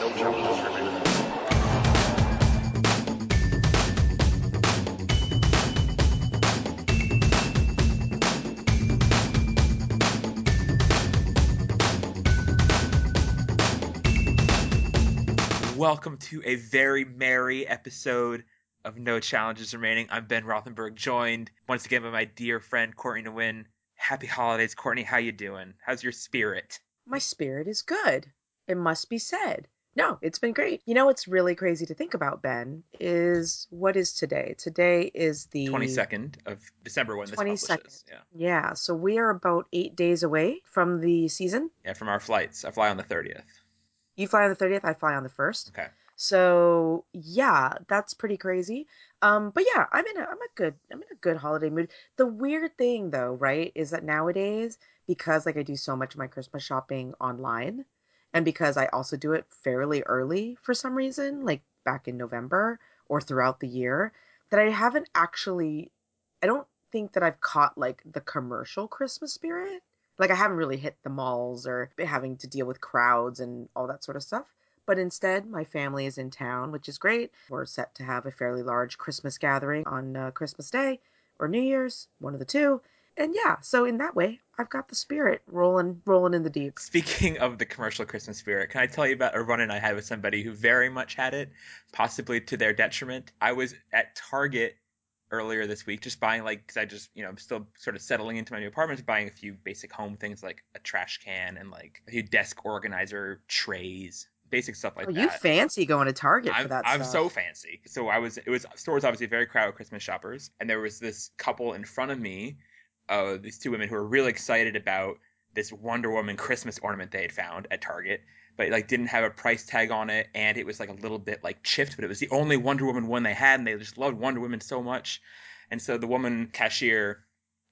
No. Welcome to a very merry episode of No Challenges Remaining. I'm Ben Rothenberg, joined once again by my dear friend Courtney Nguyen. Happy holidays, Courtney. How you doing? How's your spirit? My spirit is good. It must be said. No, it's been great. You know what's really crazy to think about, Ben, is what is today? Today is the 22nd of December when this 22nd. publishes. Yeah. Yeah, so we are about eight days away from the season. Yeah, from our flights. I fly on the 30th. You fly on the 30th, I fly on the 1st. Okay. So yeah, that's pretty crazy. Um, but yeah, I'm in a I'm a good I'm in a good holiday mood. The weird thing though, right, is that nowadays because like I do so much of my Christmas shopping online, and because I also do it fairly early for some reason, like back in November or throughout the year, that I haven't actually I don't think that I've caught like the commercial Christmas spirit. Like I haven't really hit the malls or having to deal with crowds and all that sort of stuff. But instead, my family is in town, which is great. We're set to have a fairly large Christmas gathering on uh, Christmas Day or New Year's, one of the two. And yeah, so in that way, I've got the spirit rolling, rolling in the deep. Speaking of the commercial Christmas spirit, can I tell you about a run-in I had with somebody who very much had it, possibly to their detriment? I was at Target earlier this week just buying like because i just you know i'm still sort of settling into my new apartment just buying a few basic home things like a trash can and like a few desk organizer trays basic stuff like Oh, that you fancy going to Target I'm, for that stuff. I'm stuff. so fancy. So I was, it was, store was obviously very crowded with Christmas shoppers. And there was this couple in front of me, uh, these two women who were really excited about this Wonder Woman Christmas ornament they had found at Target, but it, like didn't have a price tag on it. And it was like a little bit like chipped, but it was the only Wonder Woman one they had. And they just loved Wonder Woman so much. And so the woman cashier,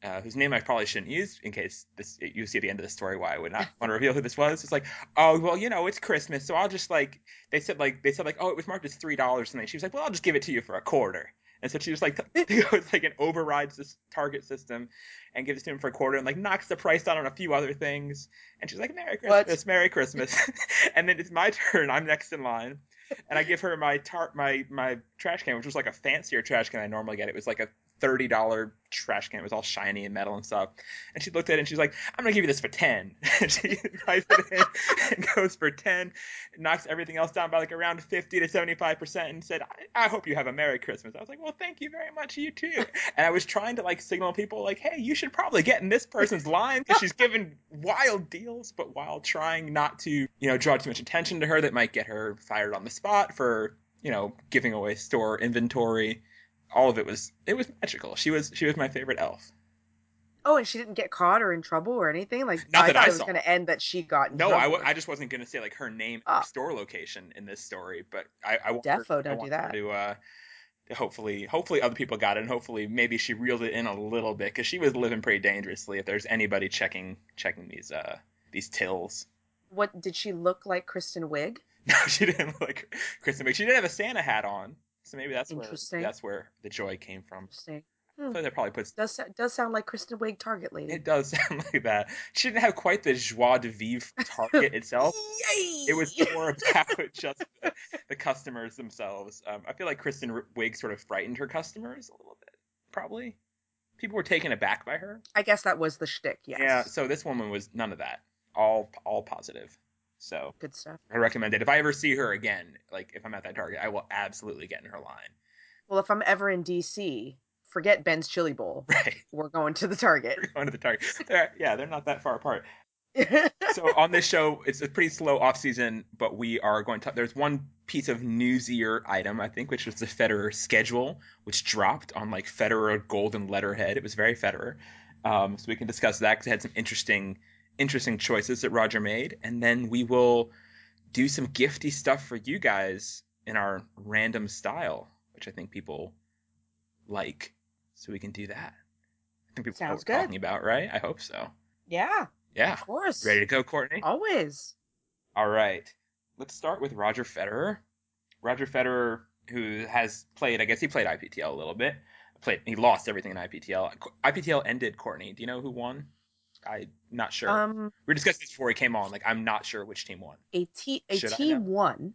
uh, whose name I probably shouldn't use in case this you see at the end of the story why I would not want to reveal who this was. It's like, oh well, you know, it's Christmas, so I'll just like they said like they said like oh it was marked as three dollars and then she was like well I'll just give it to you for a quarter. And so she was like goes like an overrides this Target system and gives it to him for a quarter and like knocks the price down on a few other things. And she's like Merry What? Christmas, Merry Christmas. and then it's my turn. I'm next in line. And I give her my tar- my my trash can, which was like a fancier trash can I normally get. It was like a thirty dollar trash can. It was all shiny and metal and stuff. And she looked at it and she's like, "I'm gonna give you this for 10. And she types it in and goes for ten, knocks everything else down by like around fifty to seventy five percent, and said, I-, "I hope you have a Merry Christmas." I was like, "Well, thank you very much, you too." And I was trying to like signal people like, "Hey, you should probably get in this person's line because she's giving wild deals," but while trying not to, you know, draw too much attention to her that might get her fired on the spot for, you know, giving away store inventory all of it was it was magical. She was she was my favorite elf. Oh, and she didn't get caught or in trouble or anything. Like Not I that thought I it was saw. going to end that she got in No, I, w- I just wasn't gonna say like her name Ah. or store location in this story, but I, I want Defo, I don't do want her that. to uh, hopefully hopefully other people got it, and hopefully maybe she reeled it in a little bit because she was living pretty dangerously. If there's anybody checking checking these uh these tills, What did she look like, Kristen Wiig? no, she didn't look like Kristen Wiig. She did have a Santa hat on, so maybe that's where that's where the joy came from. Interesting. I thought that probably puts Does does sound like Kristen Wiig Target lady. It does sound like that. She didn't have quite the joie de vivre target itself. Yay! It was more about just the, the customers themselves. Um, I feel like Kristen Wiig sort of frightened her customers a little bit, probably. People were taken aback by her. I guess that was the shtick. Yes. Yeah, so this woman was none of that. All all positive. So Good stuff. I recommend it. If I ever see her again, like if I'm at that Target, I will absolutely get in her line. Well, if I'm ever in DC, forget Ben's Chili Bowl. Right. We're going to the Target. We're Going to the Target. They're, yeah, they're not that far apart. so on this show, it's a pretty slow off season, but we are going to. There's one piece of newsier item, I think, which was the Federer schedule, which dropped on like Federer golden letterhead. It was very Federer. Um, so we can discuss that because it had some interesting, interesting choices that Roger made, and then we will do some gifty stuff for you guys in our random style, which I think people like. So we can do that. I think people Sounds good. talking about, right? I hope so. yeah, Yeah. of course. Ready to go, Courtney? Always. All right. Let's start with Roger Federer. Roger Federer, who has played, I guess he played IPTL a little bit. Played, he lost everything in IPTL. IPTL ended. Courtney, do you know who won? I'm not sure. Um, we discussed this before he came on. Like, I'm not sure which team won. a, te- a team one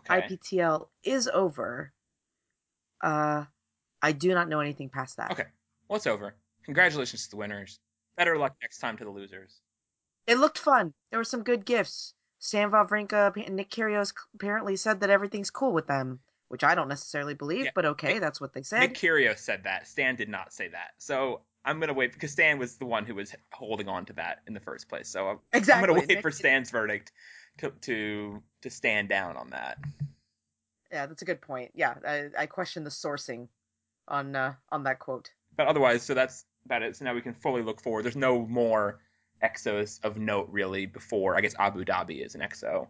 Okay. IPTL is over. Uh, I do not know anything past that. Okay. Well, it's over. Congratulations to the winners. Better luck next time to the losers. It looked fun. There were some good gifts. Stan Wawrinka and Nick Kyrgios apparently said that everything's cool with them, which I don't necessarily believe, Yeah, but okay, Nick- that's what they said. Nick Kyrgios said that. Stan did not say that. So I'm gonna wait because Stan was the one who was holding on to that in the first place. So I'm, exactly. I'm gonna wait for Stan's verdict to to to stand down on that. Yeah, that's a good point. Yeah, I, I question the sourcing on uh, on that quote. But otherwise, so that's about it. So now we can fully look forward. There's no more exos of note really before I guess Abu Dhabi is an exo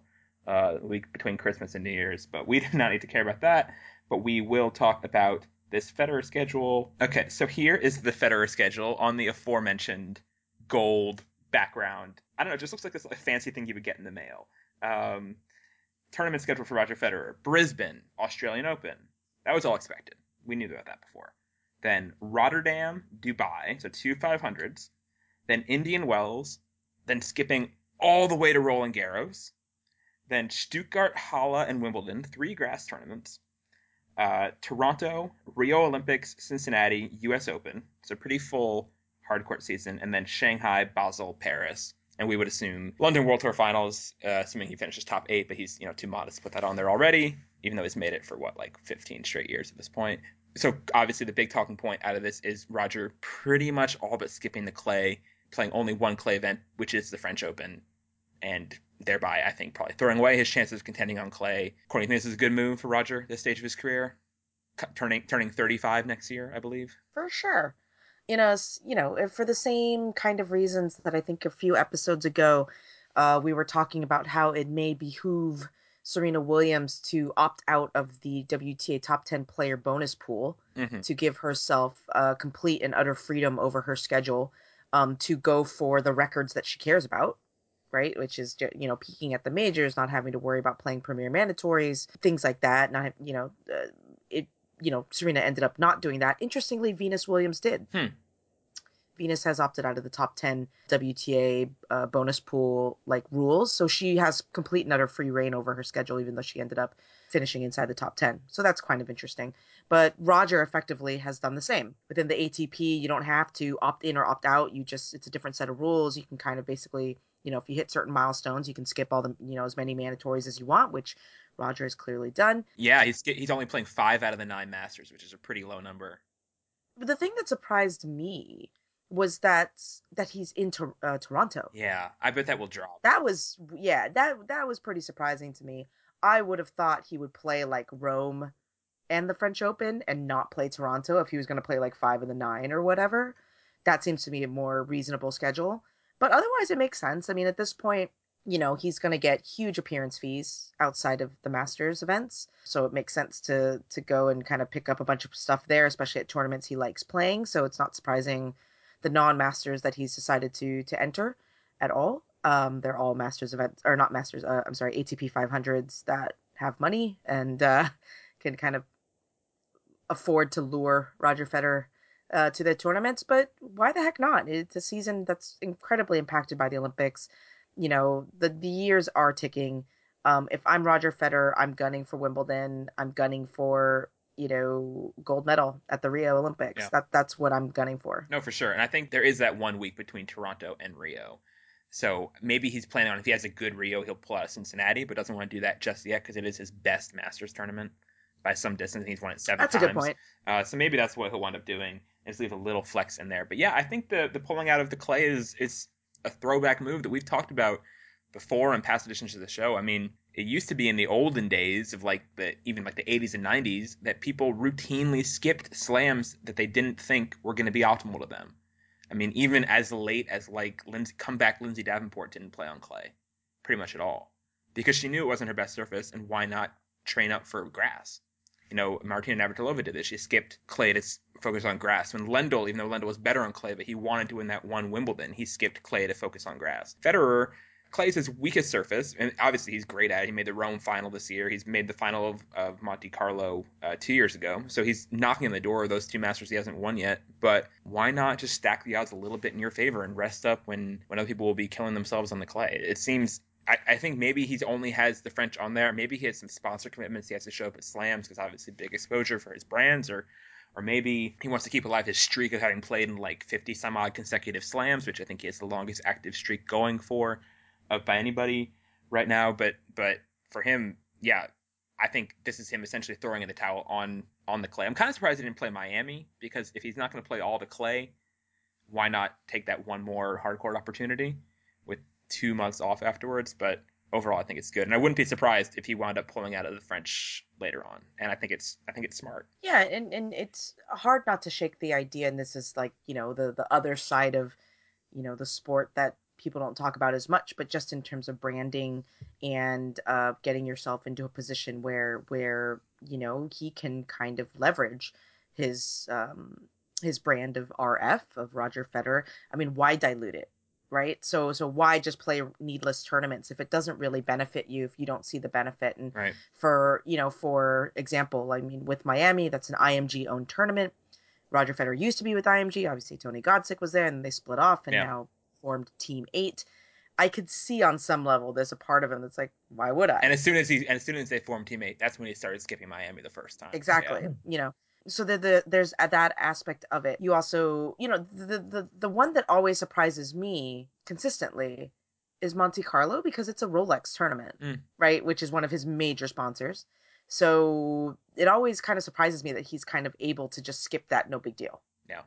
uh, week between Christmas and New Year's. But we do not need to care about that. But we will talk about this Federer schedule. Okay, so here is the Federer schedule on the aforementioned gold background. I don't know, it just looks like this like, fancy thing you would get in the mail. Um, tournament schedule for Roger Federer: Brisbane, Australian Open. That was all expected. We knew about that before. Then Rotterdam, Dubai, so two 500s. Then Indian Wells. Then skipping all the way to Roland Garros. Then Stuttgart, Halle, and Wimbledon, three grass tournaments. Uh, Toronto, Rio Olympics, Cincinnati, U.S. Open. So pretty full hardcourt season. And then Shanghai, Basel, Paris. And we would assume London World Tour Finals, uh, assuming he finishes top eight, but he's you know too modest to put that on there already, even though he's made it for what like 15 straight years at this point. So obviously the big talking point out of this is Roger pretty much all but skipping the clay, playing only one clay event, which is the French Open, and thereby I think probably throwing away his chances of contending on clay. To this is a good move for Roger at this stage of his career, turning turning 35 next year, I believe. For sure. You know, you know, for the same kind of reasons that I think a few episodes ago, uh, we were talking about how it may behoove Serena Williams to opt out of the WTA top 10 player bonus pool hmm to give herself uh, complete and utter freedom over her schedule um, to go for the records that she cares about, right? Which is you know peaking at the majors, not having to worry about playing premier mandatories, things like that. Not you know uh, it. You know Serena ended up not doing that. Interestingly, Venus Williams did. Hmm. Venus has opted out of the top 10 WTA uh, bonus pool like rules, so she has complete and utter free reign over her schedule, even though she ended up finishing inside the top 10. So that's kind of interesting. But Roger effectively has done the same. Within the ATP, you don't have to opt in or opt out. You just it's a different set of rules. You can kind of basically, you know, if you hit certain milestones, you can skip all the, you know, as many mandatories as you want, which Roger has clearly done. Yeah, he's he's only playing five out of the nine Masters, which is a pretty low number. But the thing that surprised me was that that he's in Tor- uh, Toronto. Yeah, I bet that will drop. That was yeah, that that was pretty surprising to me. I would have thought he would play like Rome and the French Open and not play Toronto if he was going to play like 5 of the 9 or whatever. That seems to me a more reasonable schedule. But otherwise it makes sense. I mean at this point, you know, he's going to get huge appearance fees outside of the Masters events. So it makes sense to to go and kind of pick up a bunch of stuff there, especially at tournaments he likes playing. So it's not surprising the non-masters that he's decided to to enter at all. Um, they're all masters events or not masters. Uh, I'm sorry, ATP 500s that have money and uh, can kind of afford to lure Roger Federer uh, to the tournaments. But why the heck not? It's a season that's incredibly impacted by the Olympics. You know, the the years are ticking. Um, if I'm Roger Federer, I'm gunning for Wimbledon. I'm gunning for you know gold medal at the Rio Olympics. Yeah. That that's what I'm gunning for. No, for sure. And I think there is that one week between Toronto and Rio. So maybe he's planning on if he has a good Rio, he'll pull out of Cincinnati, but doesn't want to do that just yet because it is his best Masters tournament by some distance. He's won it seven That's a times. good point. Uh, so maybe that's what he'll wind up doing is leave a little flex in there. But yeah, I think the the pulling out of the clay is is a throwback move that we've talked about before in past editions of the show. I mean, it used to be in the olden days of like the even like the 80s and 90s that people routinely skipped slams that they didn't think were going to be optimal to them. I mean, even as late as like Lindsay, comeback Lindsay Davenport didn't play on clay, pretty much at all, because she knew it wasn't her best surface, and why not train up for grass? You know, Martina Navratilova did this. She skipped clay to focus on grass. When Lendl, even though Lendl was better on clay, but he wanted to win that one Wimbledon, he skipped clay to focus on grass. Federer, clay is his weakest surface, and obviously he's great at it. He made the Rome final this year. He's made the final of, of Monte Carlo uh, two years ago. So he's knocking on the door of those two Masters he hasn't won yet. But why not just stack the odds a little bit in your favor and rest up when, when other people will be killing themselves on the clay? It seems I, I, think maybe he only has the French on there. Maybe he has some sponsor commitments he has to show up at slams because obviously big exposure for his brands, or or maybe he wants to keep alive his streak of having played in like 50 some odd consecutive slams, which I think he has the longest active streak going for of by anybody right now. But but for him, yeah, I think this is him essentially throwing in the towel on on the clay. I'm kind of surprised he didn't play Miami because if he's not going to play all the clay, why not take that one more hardcourt opportunity two months off afterwards? But overall, I think it's good, and I wouldn't be surprised if he wound up pulling out of the French later on. And I think it's I think it's smart. Yeah, and and it's hard not to shake the idea, and this is like you know the the other side of you know the sport that people don't talk about as much, but just in terms of branding and uh, getting yourself into a position where where you know he can kind of leverage his um, his brand of RF of Roger Federer. I mean, why dilute it? Right? So so why just play needless tournaments if it doesn't really benefit you if you don't see the benefit? And right. for you know, for example, I mean, with Miami, that's an IMG owned tournament. Roger Federer used to be with IMG. Obviously, Tony Godsick was there, and they split off and yeah. now formed Team Eight. I could see on some level there's a part of him that's like, why would I? And as soon as he, and as soon as they formed Team Eight, that's when he started skipping Miami the first time. Exactly. Yeah. You know, so the, the there's that aspect of it. You also you know the, the the one that always surprises me consistently is monte carlo because it's a rolex tournament mm. right which is one of his major sponsors. So it always kind of surprises me that he's kind of able to just skip that no big deal. Yeah.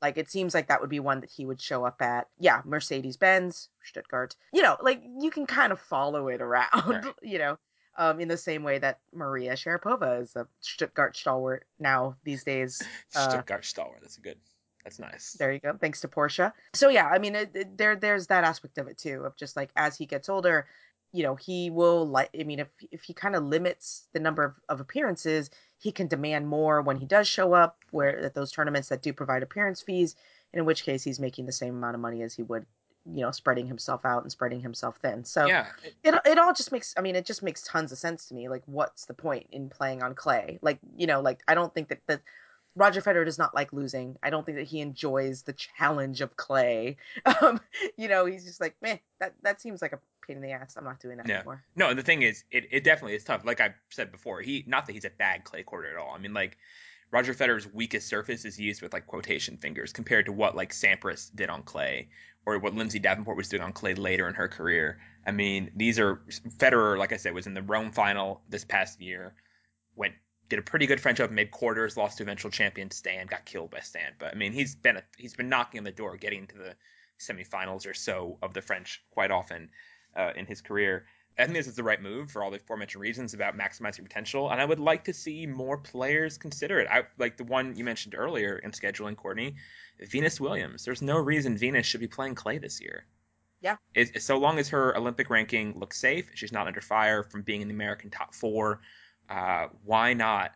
Like it seems like that would be one that he would show up at. Yeah mercedes benz stuttgart. You know like you can kind of follow it around right. you know um, in the same way that Maria Sharapova is a Stuttgart stalwart now these days. Uh, Stuttgart stalwart. That's a good. That's nice. There you go. Thanks to Porsche. So yeah, I mean, it, it, there there's that aspect of it too, of just like as he gets older, you know, he will like. I mean, if if he kind of limits the number of, of appearances, he can demand more when he does show up, where at those tournaments that do provide appearance fees. In which case, he's making the same amount of money as he would you know spreading himself out and spreading himself thin. So yeah. it, it all just makes i mean it just makes tons of sense to me like what's the point in playing on clay? Like you know like i don't think that that roger federer does not like losing. I don't think that he enjoys the challenge of clay. Um you know he's just like man that that seems like a pain in the ass. I'm not doing that yeah. anymore. No and the thing is it, it definitely is tough. Like i said before he not that he's a bad clay court at all. I mean like Roger Federer's weakest surface is used with like quotation fingers compared to what like Sampras did on clay or what Lindsay Davenport was doing on clay later in her career. I mean, these are Federer, like I said, was in the Rome final this past year, went did a pretty good French Open, made quarters, lost to eventual champion Stan, got killed by Stan. But I mean, he's been a, he's been knocking on the door, getting to the semifinals or so of the French quite often uh, in his career. I think this is the right move for all the aforementioned reasons about maximizing potential, and I would like to see more players consider it. I like the one you mentioned earlier in scheduling, Courtney. Venus Williams. There's no reason Venus should be playing clay this year. Yeah. It, so long as her Olympic ranking looks safe, she's not under fire from being in the American top four. Uh, why not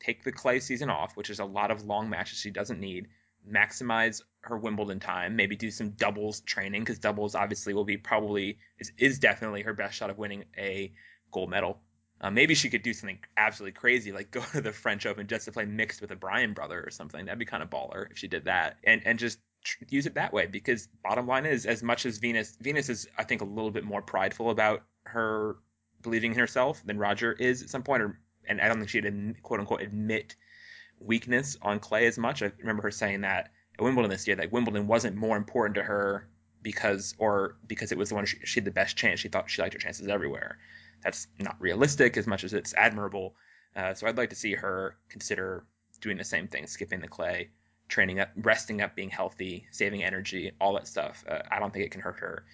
take the clay season off, which is a lot of long matches she doesn't need, maximize her Wimbledon time, maybe do some doubles training because doubles obviously will be probably is, is definitely her best shot of winning a gold medal. Uh, maybe she could do something absolutely crazy, like go to the French Open just to play mixed with a Bryan brother or something. That'd be kind of baller if she did that, and and just use it that way. Because bottom line is, as much as Venus, Venus is I think a little bit more prideful about her believing in herself than Roger is at some point, or and I don't think she'd quote unquote admit weakness on clay as much. I remember her saying that at Wimbledon this year, that Wimbledon wasn't more important to her because or because it was the one she, she had the best chance. She thought she liked her chances everywhere that's not realistic as much as it's admirable. Uh, so I'd like to see her consider doing the same thing, skipping the clay, training up, resting up, being healthy, saving energy, all that stuff. Uh, I don't think it can hurt her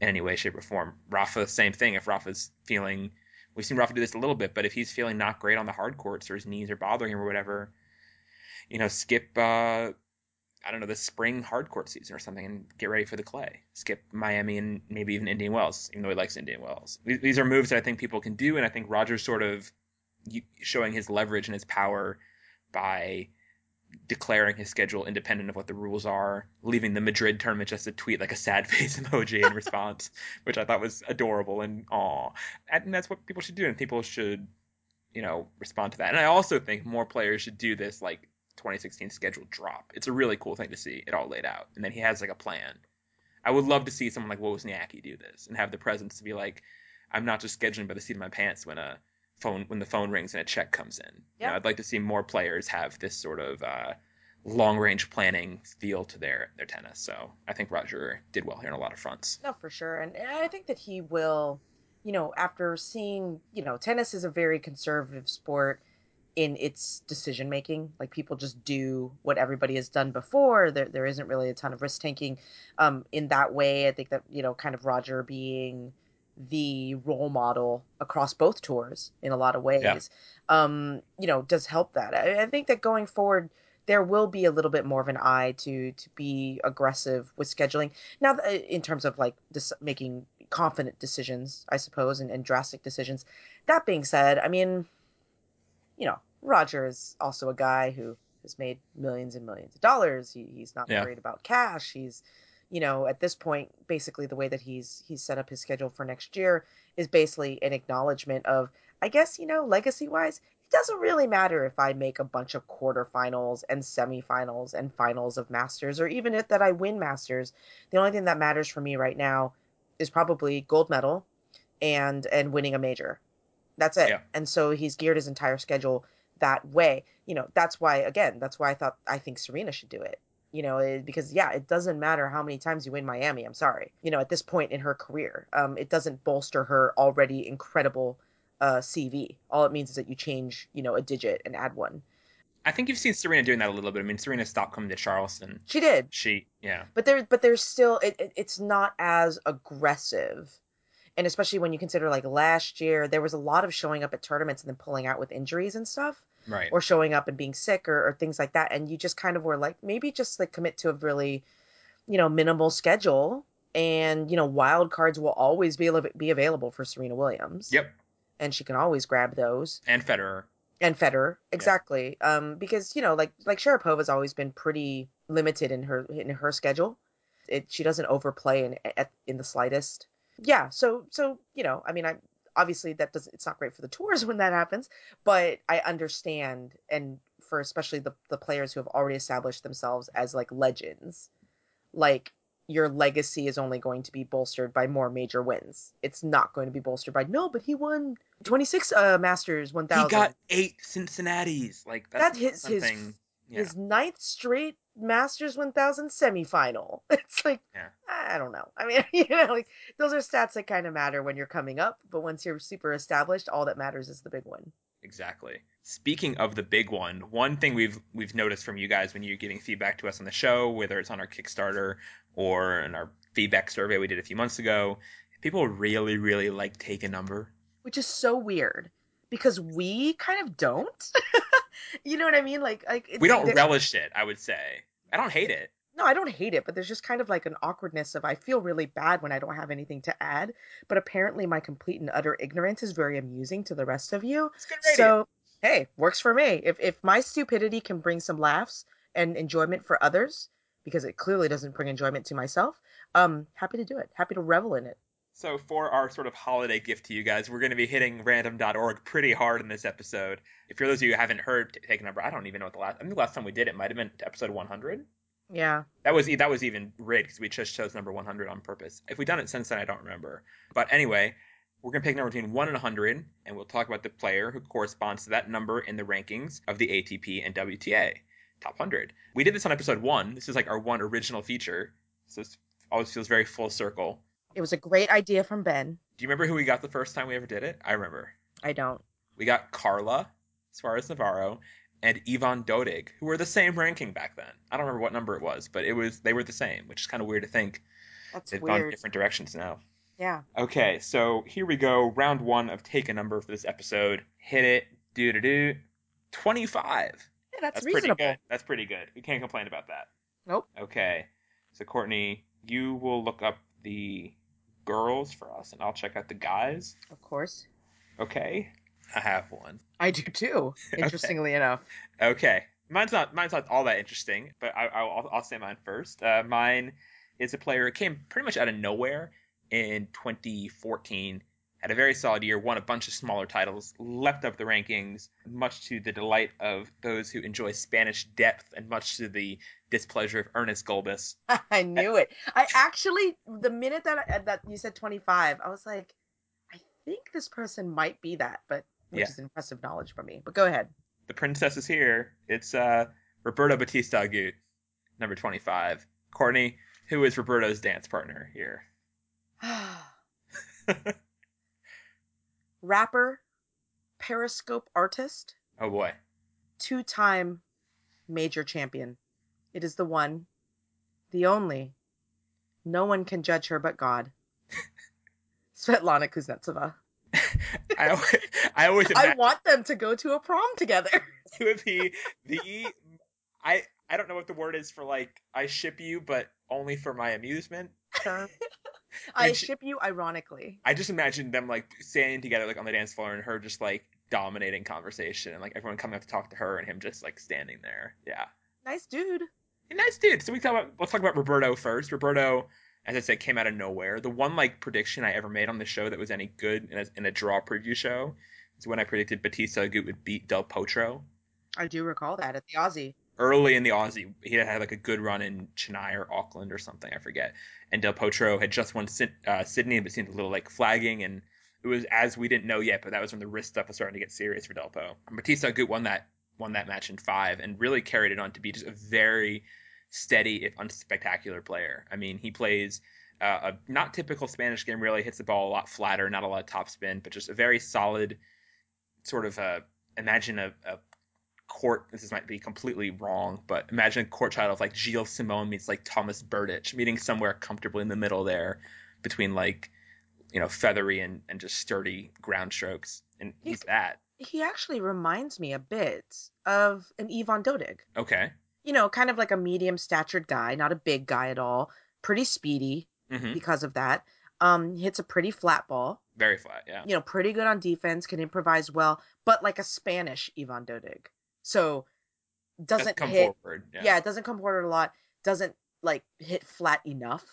in any way, shape, or form. Rafa, same thing. If Rafa's feeling, we've seen Rafa do this a little bit, but if he's feeling not great on the hard courts or his knees are bothering him or whatever, you know, skip uh, I don't know, the spring hardcourt season or something and get ready for the clay. Skip Miami and maybe even Indian Wells, even though he likes Indian Wells. These are moves that I think people can do, and I think Roger's sort of showing his leverage and his power by declaring his schedule independent of what the rules are, leaving the Madrid tournament just to tweet like a sad face emoji in response, which I thought was adorable and aw. And that's what people should do, and people should, you know, respond to that. And I also think more players should do this like 2016 schedule drop. It's a really cool thing to see it all laid out, and then he has like a plan. I would love to see someone like Wozniacki do this and have the presence to be like, I'm not just scheduling by the seat of my pants when a phone when the phone rings and a check comes in. You Yeah. know, I'd like to see more players have this sort of uh, long range planning feel to their their tennis. So I think Roger did well here on a lot of fronts. No, for sure. And and I think that he will, you know, after seeing, you know, tennis is a very conservative sport in its decision making. Like people just do what everybody has done before. There there isn't really a ton of risk taking um in that way. I think that, you know, kind of Roger being the role model across both tours in a lot of ways Yeah. um you know does help that I, I think that going forward there will be a little bit more of an eye to to be aggressive with scheduling now in terms of like this making confident decisions i suppose and, and drastic decisions that being said i mean you know roger is also a guy who has made millions and millions of dollars. He, he's not Yeah. worried about cash. He's you know at this point basically the way that he's he's set up his schedule for next year is basically an acknowledgement of i guess you know legacy wise it doesn't really matter if i make a bunch of quarterfinals and semifinals and finals of masters or even if that i win masters. The only thing that matters for me right now is probably gold medal and and winning a major. That's it. Yeah. and so he's geared his entire schedule that way. You know that's why again that's why i thought i think serena should do it. You know it, because yeah it doesn't matter how many times you win miami i'm sorry you know at this point in her career um, it doesn't bolster her already incredible uh, cv all it means is that you change you know a digit and add one. I think you've seen Serena doing that a little bit. I mean, Serena stopped coming to Charleston. she did. She, yeah, but there but there's still it, it, it's not as aggressive. And especially when you consider like last year there was a lot of showing up at tournaments and then pulling out with injuries and stuff right. or showing up and being sick or, or things like that. And you just kind of were like maybe just like commit to a really you know minimal schedule. And you know wild cards will always be be available for Serena Williams. Yep. and she can always grab those. And Federer. and Federer. Exactly. Um because you know like like Sharapova's always been pretty limited in her in her schedule. It she doesn't overplay in at, in the slightest. Yeah. So so you know I mean I obviously that does it's not great for the tours when that happens but I understand and for especially the the players who have already established themselves as like legends like your legacy is only going to be bolstered by more major wins. It's not going to be bolstered by no, but he won 26 uh Masters 1000. He got eight Cincinnati's. Like That's that's his- his- yeah. his ninth straight Masters 1000 semifinal. It's like, Yeah. I don't know. I mean, you know, like those are stats that kind of matter when you're coming up, but once you're super established, all that matters is the big one. Exactly. Speaking of the big one, one thing we've we've noticed from you guys when you're giving feedback to us on the show, whether it's on our Kickstarter or in our feedback survey we did a few months ago, people really really like take a number. Which is so weird because we kind of don't. you know what I mean? Like, like We don't relish it, I would say. I don't hate it. no, I don't hate it, but there's just kind of like an awkwardness of I feel really bad when I don't have anything to add. But apparently, my complete and utter ignorance is very amusing to the rest of you. So, hey, works for me. If if my stupidity can bring some laughs and enjoyment for others, because it clearly doesn't bring enjoyment to myself, um, happy to do it. Happy to revel in it. So for our sort of holiday gift to you guys, we're going to be hitting random.org pretty hard in this episode. If you're those of you who haven't heard take a number, I don't even know what the last. I think the last time we did it might have been episode 100. Yeah. That was that was even rigged because we just chose number 100 on purpose. If we've done it since then, I don't remember. But anyway, we're gonna pick a number between one and 100, and we'll talk about the player who corresponds to that number in the rankings of the ATP and WTA top 100. We did this on episode one. This is like our one original feature, so it always feels very full circle. It was a great idea from Ben. Do you remember who we got the first time we ever did it? I remember. I don't. We got Carla Suarez Navarro and Ivan Dodig, who were the same ranking back then. I don't remember what number it was, but it was they were the same, which is kind of weird to think. That's They've gone different directions now. Yeah. Okay, so here we go. Round one of take a number for this episode. Hit it. Do do do. Twenty five. Yeah, that's, That's reasonable. pretty good. That's pretty good. We can't complain about that. Nope. Okay. So Courtney, you will look up the girls for us, and I'll check out the guys. Of course. Okay. I have one. I do too, interestingly enough. Okay. mine's not mine's not all that interesting, but I, I'll I'll say mine first. Uh, mine is a player who came pretty much out of nowhere in 2014. Had a very solid year, won a bunch of smaller titles, leapt up the rankings, much to the delight of those who enjoy Spanish depth and much to the displeasure of Ernest Gulbis. I knew it. I actually, the minute that I, that you said 25, I was like, I think this person might be that, but which Yeah. is impressive knowledge for me. But go ahead. The princess is here. It's uh, Roberto Bautista Agut, number 25. Courtney, who is Roberto's dance partner here? Rapper, Periscope artist, Oh boy. two time major champion. It is the one, the only. No one can judge her but God. Svetlana Kuznetsova. I always, I always I want them to go to a prom together. it would be the I I don't know what the word is for like I ship you, but only for my amusement term. I Which- ship you ironically. I just imagine them like standing together like on the dance floor and her just like dominating conversation and like everyone coming up to talk to her and him just like standing there. Yeah. Nice dude. A nice dude. So we talk about let's talk about Roberto first. Roberto, as I said, came out of nowhere. The one like prediction I ever made on the show that was any good in a, in a draw preview show is when I predicted Bautista Agut would beat Del Potro. I do recall that at the Aussie. Early in the Aussie, he had like a good run in Chennai or Auckland or something, I forget. And Del Potro had just won uh, Sydney, but seemed a little like flagging, and it was as we didn't know yet, but that was when the wrist stuff was starting to get serious for Delpo. Bautista Agut won that won that match in five and really carried it on to be just a very steady, if unspectacular player. I mean, he plays uh, a not typical Spanish game. Really hits the ball a lot flatter, not a lot of topspin, but just a very solid sort of a imagine a, a court. This might be completely wrong, but imagine a court child of like Gilles Simon meets like Thomas Berdych, meeting somewhere comfortably in the middle there between like you know feathery and, and just sturdy ground strokes, and he's He's- that. He actually reminds me a bit of an Ivan Dodig. Okay. You know, kind of like a medium statured guy, not a big guy at all. Pretty speedy hmm because of that. Um, hits a pretty flat ball. Very flat. Yeah. You know, pretty good on defense, can improvise well, but like a Spanish Ivan Dodig. So doesn't come hit forward. Yeah. yeah. it doesn't come forward a lot doesn't like hit flat enough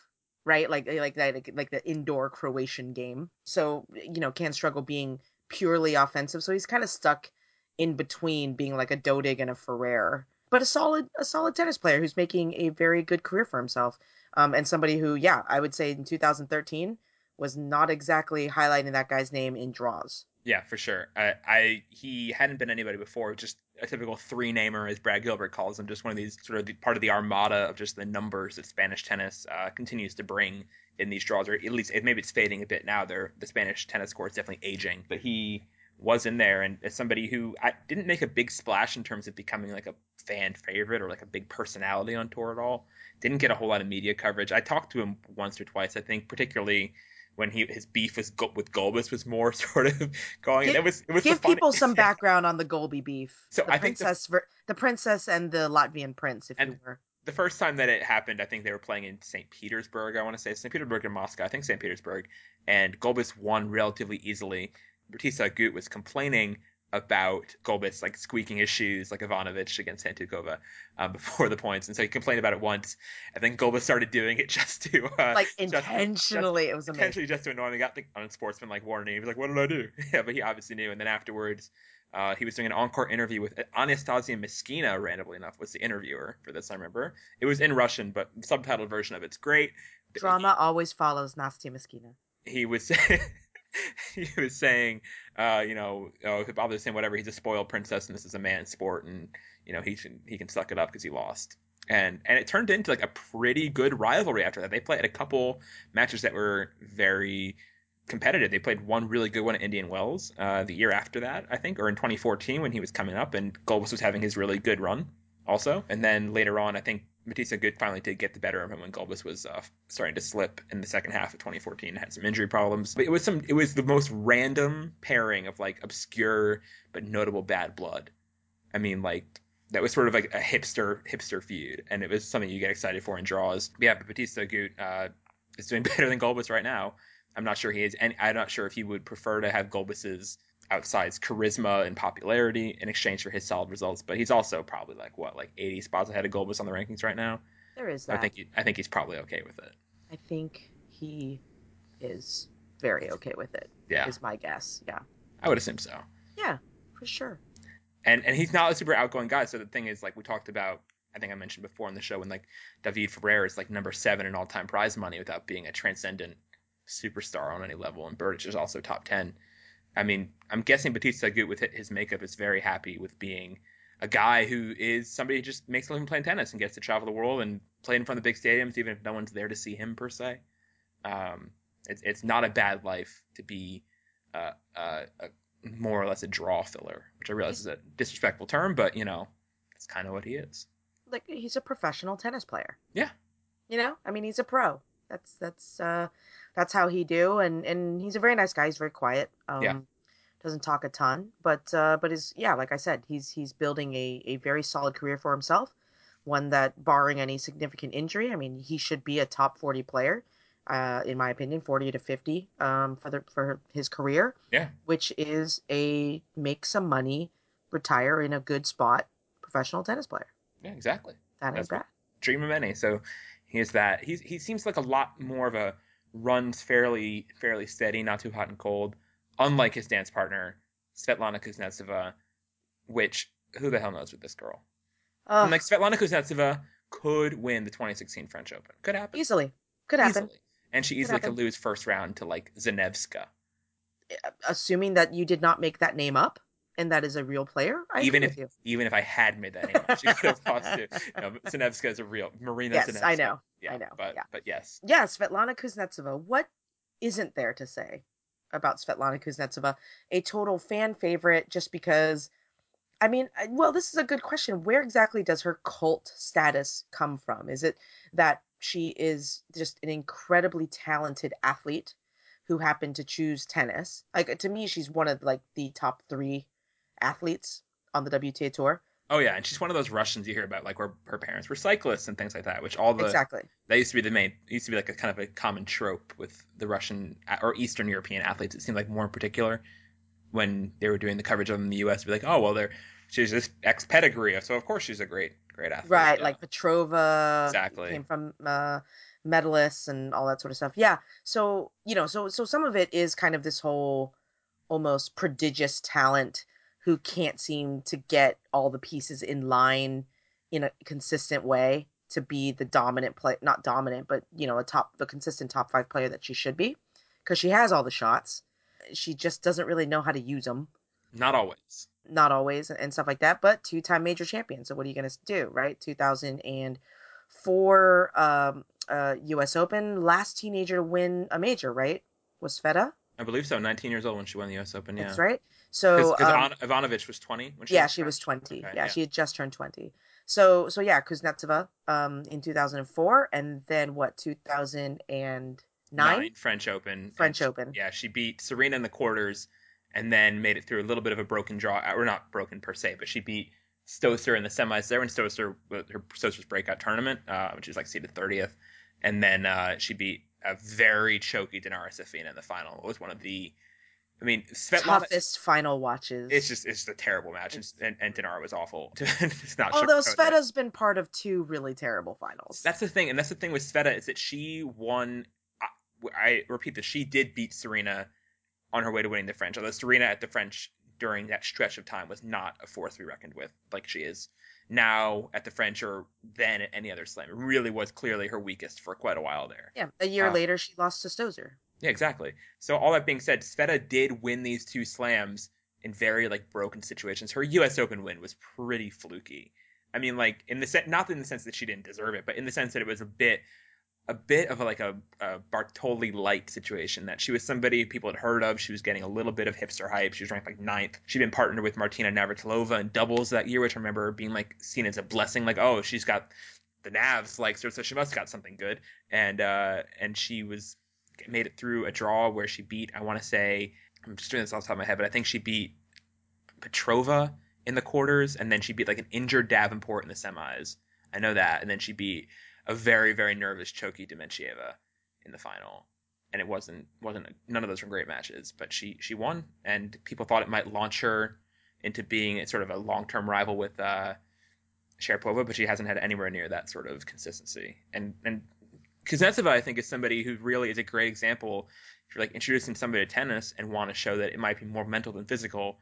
right like like that like, like the indoor croatian game so you know can struggle being purely offensive so he's kind of stuck in between being like a dodig and a ferrer but a solid a solid tennis player who's making a very good career for himself um, and somebody who yeah i would say in 2013 was not exactly highlighting that guy's name in draws Yeah, for sure. I, I he hadn't been anybody before. Just a typical three namer, as Brad Gilbert calls him. Just one of these sort of the, part of the armada of just the numbers that Spanish tennis uh, continues to bring in these draws. Or at least it, maybe it's fading a bit now. They're, the Spanish tennis court is definitely aging, but he was in there and as somebody who I didn't make a big splash in terms of becoming like a fan favorite or like a big personality on tour at all. Didn't get a whole lot of media coverage. I talked to him once or twice. I think particularly when he his beef was with Gulbis was more sort of going. Give- it was it was give funny- people some background on the Golby beef. So the I think the- princess, the princess and the Latvian prince, if And- you were. the first time that it happened, I think they were playing in St. Petersburg. I want to say St. Petersburg and Moscow. I think St. Petersburg, and Gulbis won relatively easily. Bautista Agut was complaining about Gulbis like squeaking his shoes like Ivanovic against Santukova um, before the points, and so he complained about it once, and then Gulbis started doing it just to uh, Like just- intentionally, it was amazing. just to annoy him. He got the unsportsman like warning. He was like, "What did I do?" yeah, but he obviously knew. And then afterwards, uh, he was doing an encore interview with Anastasia Myskina. Randomly enough, was the interviewer for this. I remember it was in Russian, but the subtitled version of it's great. Drama always follows Nastia Myskina. He, he was. he was saying, uh, you know, oh, it bothers whatever. He's a spoiled princess, and this is a man's sport, and you know he should he can suck it up because he lost. And and it turned into like a pretty good rivalry after that. They played a couple matches that were very competitive. They played one really good one at Indian Wells uh, the year after that, I think, or in 2014 when he was coming up, and Golbus was having his really good run also. And then later on, I think Bautista Agut finally did get the better of him when Gulbis was uh, starting to slip in the second half of 2014. Had some injury problems, but it was some. It was the most random pairing of like obscure but notable bad blood. I mean, like that was sort of like a hipster hipster feud, and it was something you get excited for in draws. But yeah, but Bautista Agut uh, is doing better than Gulbis right now. I'm not sure he is, and I'm not sure if he would prefer to have Gulbis's outsized charisma and popularity in exchange for his solid results. But he's also probably like what, like 80 spots ahead of Gulbis on the rankings right now. There is that. I think he, I think he's probably okay with it. I think he is very okay with it. Yeah, Is my guess. Yeah. I would assume so. Yeah, for sure. And and he's not a super outgoing guy. So the thing is, like we talked about, I think I mentioned before in the show when like David Ferrer is like number seven in all time prize money without being a transcendent superstar on any level, and Berdych is also top ten. I mean, I'm guessing Bautista Agut with his makeup is very happy with being a guy who is somebody who just makes a living playing tennis and gets to travel the world and play in front of big stadiums, even if no one's there to see him per se. Um, it's it's not a bad life to be uh, uh, a, more or less a draw filler, which I realize is a disrespectful term, but you know, it's kind of what he is. Like he's a professional tennis player. Yeah. You know, I mean, he's a pro. That's that's uh, that's how he do, and and he's a very nice guy. He's very quiet. Um, Yeah. Doesn't talk a ton, but uh, but is yeah, like I said, he's he's building a a very solid career for himself. One that, barring any significant injury, I mean, he should be a top forty player. Uh, in my opinion, forty to fifty um, for the for his career. Yeah. Which is a make some money, retire in a good spot, professional tennis player. Yeah, exactly. That That's ain't bad. Dream of many. So he is that. He's he seems like a lot more of a runs fairly fairly steady, not too hot and cold. Unlike his dance partner Svetlana Kuznetsova, which who the hell knows with this girl? Like Svetlana Kuznetsova could win the 2016 French Open. Could happen. easily could happen. Easily. And she easily happen. could lose first round to like Zanevska. Uh, assuming that you did not make that name up and that is a real player, I Even if- you. Even if I had made that name she could have lost to. Zanevska is a real Marina Yes, Zanevska. I know. Yeah, I know, But yeah. but yes, Yeah, Svetlana Kuznetsova. What isn't there to say about Svetlana Kuznetsova? A total fan favorite just because. I mean, well, this is a good question. Where exactly does her cult status come from? Is it that she is just an incredibly talented athlete who happened to choose tennis? Like to me, she's one of like the top three athletes on the WTA tour. Oh yeah, and she's one of those Russians you hear about, like where her parents were cyclists and things like that. Which all the Exactly. that used to be the main used to be like a kind of a common trope with the Russian or Eastern European athletes. It seemed like more in particular when they were doing the coverage of them in the U.S. Be like, oh well, they're she's this ex pedigree, so of course she's a great great athlete. Right, Yeah. like Petrova Exactly. came from uh, medalists and all that sort of stuff. Yeah, so you know, so so some of it is kind of this whole almost prodigious talent who can't seem to get all the pieces in line in a consistent way to be the dominant play, not dominant, but you know, a top, the consistent top five player that she should be, because she has all the shots. She just doesn't really know how to use them not always. not always and stuff like that, but two-time major champion. So what are you going to do, right? 2004 um, uh, U.S. Open, last teenager to win a major, right? Was Feta? I believe so. 19 years old when she won the U.S. Open. Yeah. That's right. So Because um, Ivanovic was 20 when she yeah, was she was 20. Okay, yeah, she had just turned 20. So so yeah, Kuznetsova um, in 2004, and then what? 2009 Nine French Open. French she- Open. Yeah, she beat Serena in the quarters and then made it through a little bit of a broken draw, or not broken per se, but she beat Stosur in the semis there when Stosur, her Stosur's breakout tournament, uh, which is like seeded 30th. And then uh, she beat a very choky Dinara Safina in the final. It was one of the, I mean, Svetlana. toughest final watches. It's just it's just a terrible match, and, and, and Dinara was awful. it's not although. Sveta's been part of two really terrible finals. That's the thing, and that's the thing with Sveta is that she won. I, I repeat that she did beat Serena on her way to winning the French. Although Serena at the French during that stretch of time was not a force to be reckoned with, like she is now at the French or then at any other slam. It really was clearly her weakest for quite a while there. Yeah, a year Uh, later she lost to Stosur. Yeah, exactly. So all that being said, Sveta did win these two slams in very like broken situations. Her U.S. Open win was pretty fluky. I mean, like in the sense, not in the sense that she didn't deserve it, but in the sense that it was a bit, a bit of like a, a Bartoli light situation. That she was somebody people had heard of. She was getting a little bit of hipster hype. She was ranked like ninth. She'd been partnered with Martina Navratilova in doubles that year, which I remember being like seen as a blessing. Like, oh, she's got the Navs likes her, so she must have got something good. And uh, and she was made it through a draw where she beat. I want to say I'm just doing this off the top of my head, but I think she beat Petrova in the quarters, and then she beat like an injured Davenport in the semis. I know that, and then she beat a very very nervous Choki Dementieva in the final. and it wasn't wasn't none of those were great matches. But she she won, and people thought it might launch her into being sort of a long term rival with uh, Sharapova, but she hasn't had anywhere near that sort of consistency. And and Kuznetsova, I think, is somebody who really is a great example. If you're like introducing somebody to tennis and want to show that it might be more mental than physical,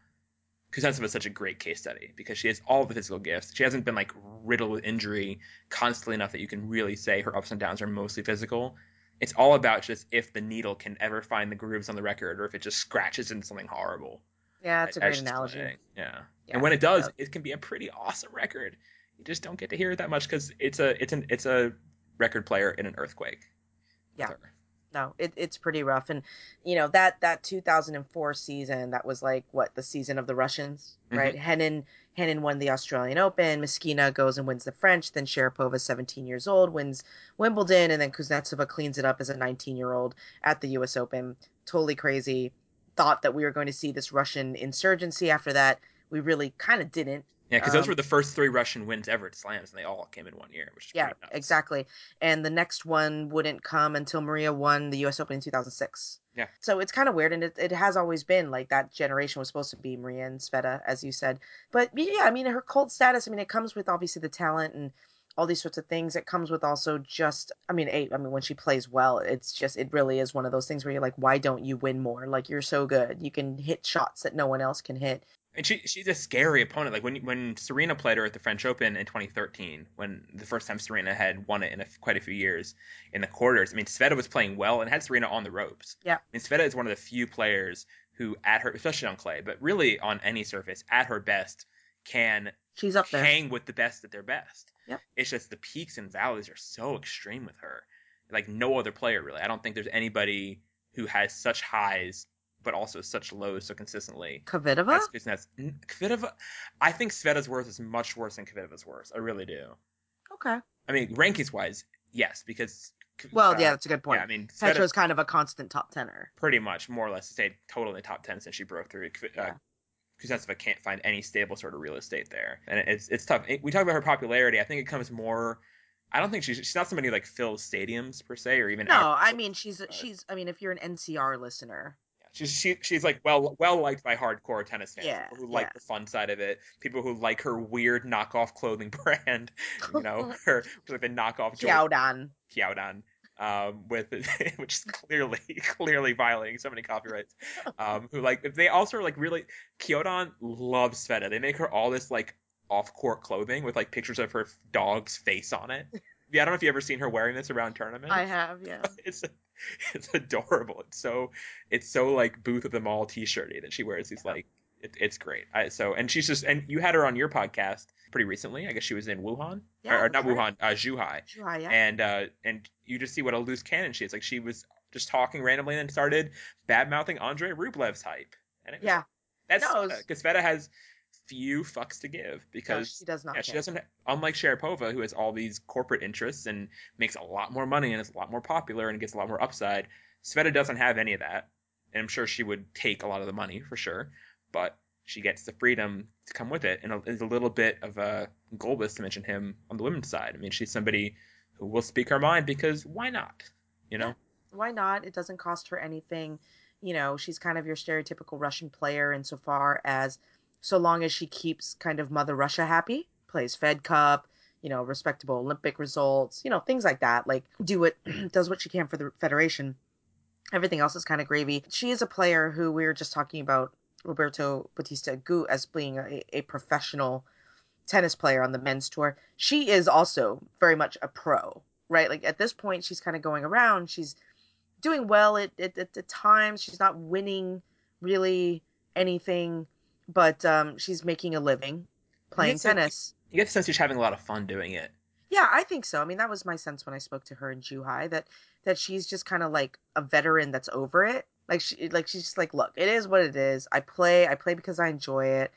Kuznetsova is such a great case study because she has all the physical gifts. She hasn't been like riddled with injury constantly enough that you can really say her ups and downs are mostly physical. It's all about just if the needle can ever find the grooves on the record or if it just scratches into something horrible. Yeah, that's a great analogy. Yeah. Yeah, and when it does, it can be a pretty awesome record. You just don't get to hear it that much because it's a it's an it's a record player in an earthquake. Yeah. Sorry. No, it, it's pretty rough, and you know that that 2004 season that was like what the season of the Russians, mm-hmm. right? Henin Henin won the Australian Open. Myskina goes and wins the French. Then Sharapova, 17 years old, wins Wimbledon, and then Kuznetsova cleans it up as a 19 year old at the U.S. Open. Totally crazy. Thought that we were going to see this Russian insurgency after that. We really kind of didn't. Yeah, because those Um, were the first three Russian wins ever at slams, and they all came in one year, which is Yeah, exactly. And the next one wouldn't come until Maria won the U.S. Open in 2006. Yeah. So it's kind of weird, and it, it has always been like that generation was supposed to be Maria and Sveta, as you said. But yeah, I mean, her cult status. I mean, it comes with obviously the talent and all these sorts of things. It comes with also just, I mean, a, I mean, when she plays well, it's just, it really is one of those things where you're like, why don't you win more? Like you're so good, you can hit shots that no one else can hit. And she she's a scary opponent. Like when when Serena played her at the French Open in 2013, when the first time Serena had won it in a, quite a few years in the quarters. I mean, Sveta was playing well and had Serena on the ropes. Yeah. I mean, Sveta is one of the few players who, at her, especially on clay, but really on any surface, at her best, can She's up there. hang with the best at their best. Yep. It's just the peaks and valleys are so extreme with her. Like no other player really. I don't think there's anybody who has such highs but also such lows so consistently. Kvitova? That's. Kvitova, I think Sveta's worth is much worse than Kvitova's worth. I really do. Okay. I mean, rankings wise, yes, because Well, uh, yeah, that's a good point. yeah, I mean, Sveta Petra's kind of a constant top tenor. pretty much more or less stayed totally top ten since she broke through. Uh, Yeah. Kuznetsova can't find any stable sort of real estate there, and it's it's tough. We talk about her popularity. I think it comes more. I don't think she's she's not somebody who like fills stadiums per se, or even No, I mean she's she's. I mean, if you're an NCR listener, She's she, she's like well well liked by hardcore tennis fans, Yeah, who like yeah. the fun side of it, people who like her weird knockoff clothing brand, you know, her like the knockoff Xiaodan. Kyodan, um, with which is clearly clearly violating so many copyrights. Um, who like they also are like really Kyodan loves Sveta. They make her all this like off court clothing with like pictures of her dog's face on it. Yeah, I don't know if you ever seen her wearing this around tournaments I have, yeah. it's it's adorable. It's so it's so like Booth of the Mall T-shirty that she wears these like it, it's great. I, so and she's just and you had her on your podcast pretty recently. I guess she was in Wuhan Yeah, or, or not right. Wuhan, uh, Zhuhai, Sure, yeah. and uh and you just see what a loose cannon she is. Like she was just talking randomly and then started bad mouthing Andre Rublev's hype. And it was, yeah. that's No, was- because Sveta has few fucks to give No, because she does not. yeah, she doesn't. Unlike Sharapova, who has all these corporate interests and makes a lot more money and is a lot more popular and gets a lot more upside, Sveta doesn't have any of that. And I'm sure she would take a lot of the money for sure, but she gets the freedom to come with it, and it's a little bit of a Gulbis to mention him on the women's side. I mean, she's somebody who will speak her mind because why not? You know, Why not? It doesn't cost her anything. You know, she's kind of your stereotypical Russian player insofar as so long as she keeps kind of Mother Russia happy, plays Fed Cup, you know, respectable Olympic results, you know, things like that. Like do what does what she can for the federation. Everything else is kind of gravy. She is a player who we were just talking about Roberto Bautista Agut as being a, a professional tennis player on the men's tour. She is also very much a pro, right? Like at this point, she's kind of going around. She's doing well at, at, at the times. She's not winning really anything, but um, she's making a living playing like- tennis. you get the sense she's having a lot of fun doing it. Yeah, I think so. I mean, that was my sense when I spoke to her in Zhuhai that that she's just kind of like a veteran that's over it. Like she like she's just like, look, it is what it is. I play, I play because I enjoy it.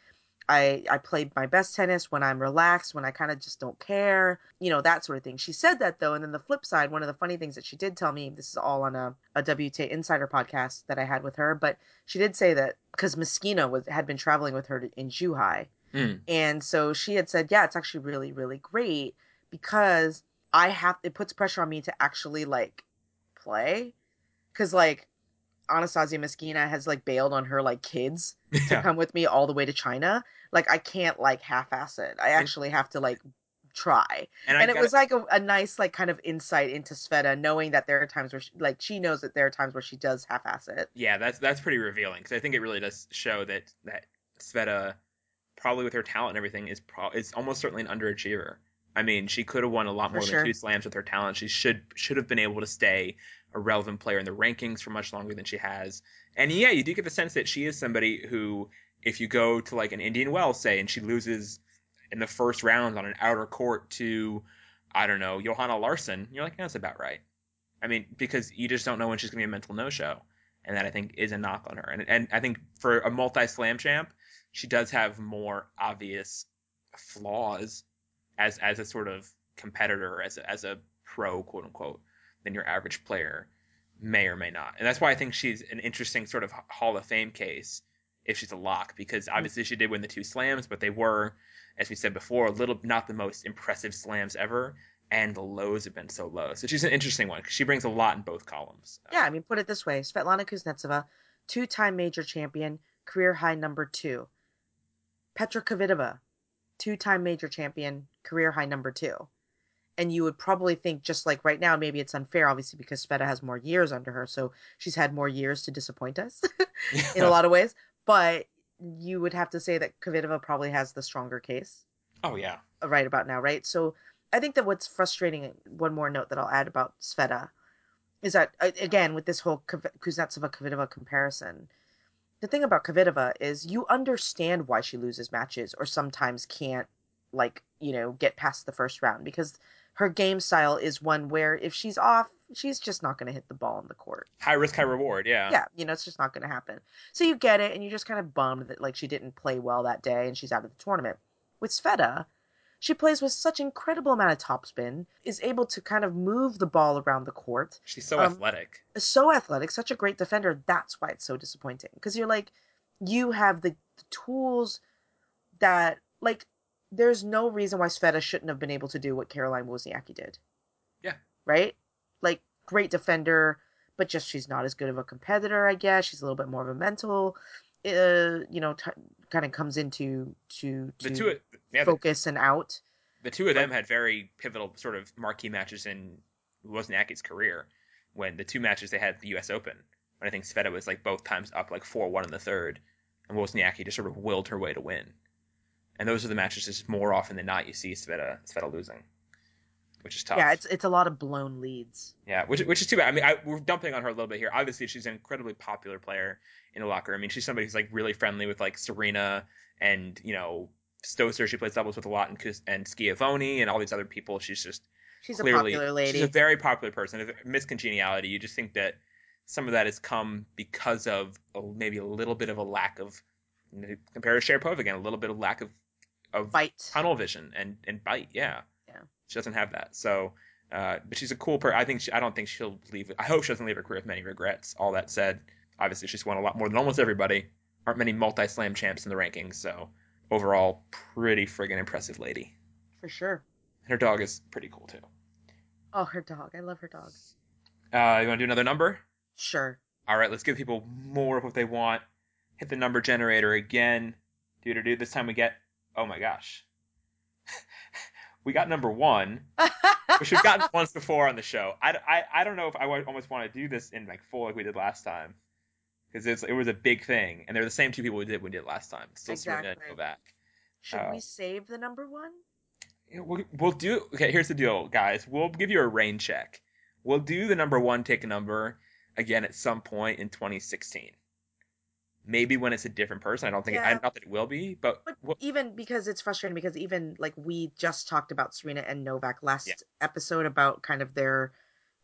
I I play my best tennis when I'm relaxed, when I kind of just don't care, you know, that sort of thing. She said that though, and then the flip side, one of the funny things that she did tell me, this is all on a a WTA Insider podcast that I had with her, but she did say that because Myskina was had been traveling with her to, in Zhuhai, Mm. and so she had said, yeah, it's actually really, really great because I have, it puts pressure on me to actually like play. because like Anastasia Myskina has like bailed on her like kids to come with me all the way to China. Like I can't like half-ass it. I actually have to like try. And, and it gotta- was like a, a nice like kind of insight into Sveta, knowing that there are times where she, like she knows that there are times where she does half-ass it. yeah, that's that's pretty revealing because I think it really does show that that Sveta, probably with her talent and everything, is pro- is almost certainly an underachiever. I mean, she could have won a lot more sure. than two slams with her talent. She should should have been able to stay a relevant player in the rankings for much longer than she has. And yeah, you do get the sense that she is somebody who, if you go to like an Indian Wells, say, and she loses in the first round on an outer court to, I don't know, Johanna Larsson, you're like, that's about right. I mean, because you just don't know when she's going to be a mental no-show, and that I think is a knock on her. And and I think for a multi-slam champ, she does have more obvious flaws as as a sort of competitor, as a, as a pro, quote unquote, than your average player may or may not. And that's why I think she's an interesting sort of Hall of Fame case if she's a lock, because mm-hmm. obviously she did win the two slams, but they were, as we said before, a little not the most impressive slams ever, and the lows have been so low. So she's an interesting one because she brings a lot in both columns. Um, yeah, I mean, put it this way: Svetlana Kuznetsova, two-time major champion, career high number two. Petra Kvitova, two-time major champion, career high number two. And you would probably think, just like right now, maybe it's unfair, obviously, because Sveta has more years under her, so she's had more years to disappoint us in a lot of ways. But you would have to say that Kvitova probably has the stronger case oh yeah, right about now, right? So I think that what's frustrating, one more note that I'll add about Sveta, is that again with this whole Kuznetsova Kvitova comparison, the thing about Kvitova is you understand why she loses matches or sometimes can't like you know get past the first round because her game style is one where if she's off, she's just not going to hit the ball on the court. high risk, high reward. Yeah. Yeah, you know, it's just not going to happen. So you get it, and you're just kind of bummed that like she didn't play well that day and she's out of the tournament. With Sveta, she plays with such incredible amount of topspin, is able to kind of move the ball around the court, She's so Um, athletic. so athletic, such a great defender. That's why it's so disappointing because you're like, you have the, the tools that like. There's no reason why Sveta shouldn't have been able to do what Caroline Wozniacki did. Yeah. Right? Like great defender, but just she's not as good of a competitor, I guess. She's a little bit more of a mental, uh, you know, t- kind of comes into to to The two, yeah, the, focus and out. the two of them had very pivotal sort of marquee matches in Wozniacki's career. When the two matches they had at the U.S. Open, when I think Sveta was like both times up like four one in the third, and Wozniacki just sort of willed her way to win. And those are the matches just more often than not you see Sveta Sveta losing, which is tough. Yeah, it's it's a lot of blown leads. Yeah, which which is too bad. I mean, I, we're dumping on her a little bit here. Obviously, she's an incredibly popular player in the locker. I mean, she's somebody who's like really friendly with like Serena and you know Stosur. She plays doubles with a lot, and and Schiavone and all these other people. She's just She's clearly a popular lady. she's a very popular person. If- Miscongeniality. You just think that some of that has come because of a, maybe a little bit of a lack of compared to Sharapova again, a little bit of lack of of Bite. tunnel vision and and bite. Yeah. Yeah. She doesn't have that. So, uh, but she's a cool person. I think she, I don't think she'll leave. I hope she doesn't leave her career with many regrets. All that said, obviously she's won a lot more than almost everybody. Aren't many multi-slam champs in the rankings. So overall, pretty friggin' impressive lady. For sure. And her dog is pretty cool too. Oh, her dog. I love her dog. Uh, you want to do another number? Sure. All right, let's give people more of what they want. Hit the number generator again. Do do do. This time we get. Oh my gosh. we got number one. which we've gotten once before on the show. I, I, I don't know if I almost want to do this in like full like we did last time because it's it was a big thing and they're the same two people we did we did last time. Still Serena and Exactly. Novak. Should Oh. we uh, save the number one? We'll, we'll do okay. Here's the deal, guys. We'll give you a rain check. We'll do the number one take number again at some point in 2016. Maybe when it's a different person. I don't think it, I'm not that it will be, but But we'll- even because it's frustrating because even like we just talked about Serena and Novak last Yeah. episode about kind of their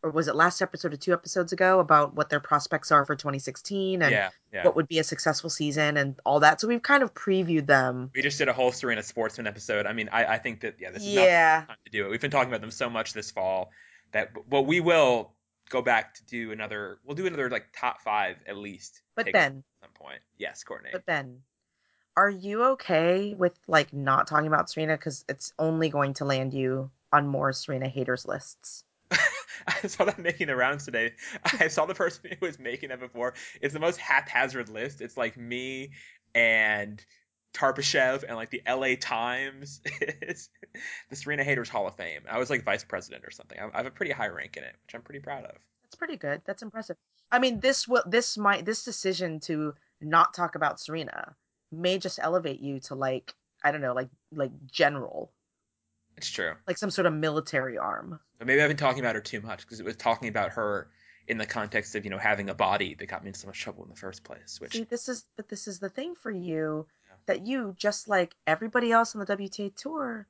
or was it last episode or two episodes ago about what their prospects are for 2016 and yeah, yeah. what would be a successful season and all that. So we've kind of previewed them. we just did a whole Serena Sportsman episode. I mean, I, I think that yeah, this is not Yeah. time to do it. We've been talking about them so much this fall that well, we will go back to do another. We'll do another like top five at least. But at some point, yes, Courtney. but Ben, are you okay with like not talking about Serena because it's only going to land you on more Serena haters lists? I saw that making the rounds today. I saw the person who was making that before. It's the most haphazard list. It's like me and Tarpishchev and like the LA Times. it's the Serena Haters Hall of Fame. I was like vice president or something. I have a pretty high rank in it, which I'm pretty proud of. That's pretty good. That's impressive. I mean, this will this might this decision to not talk about Serena may just elevate you to like I don't know, like like general, It's true. like some sort of military arm. But maybe I've been talking about her too much because it was talking about her in the context of you know having a body that got me in so much trouble in the first place. Which See, this is but this is the thing for you Yeah. that you just like everybody else on the WTA tour,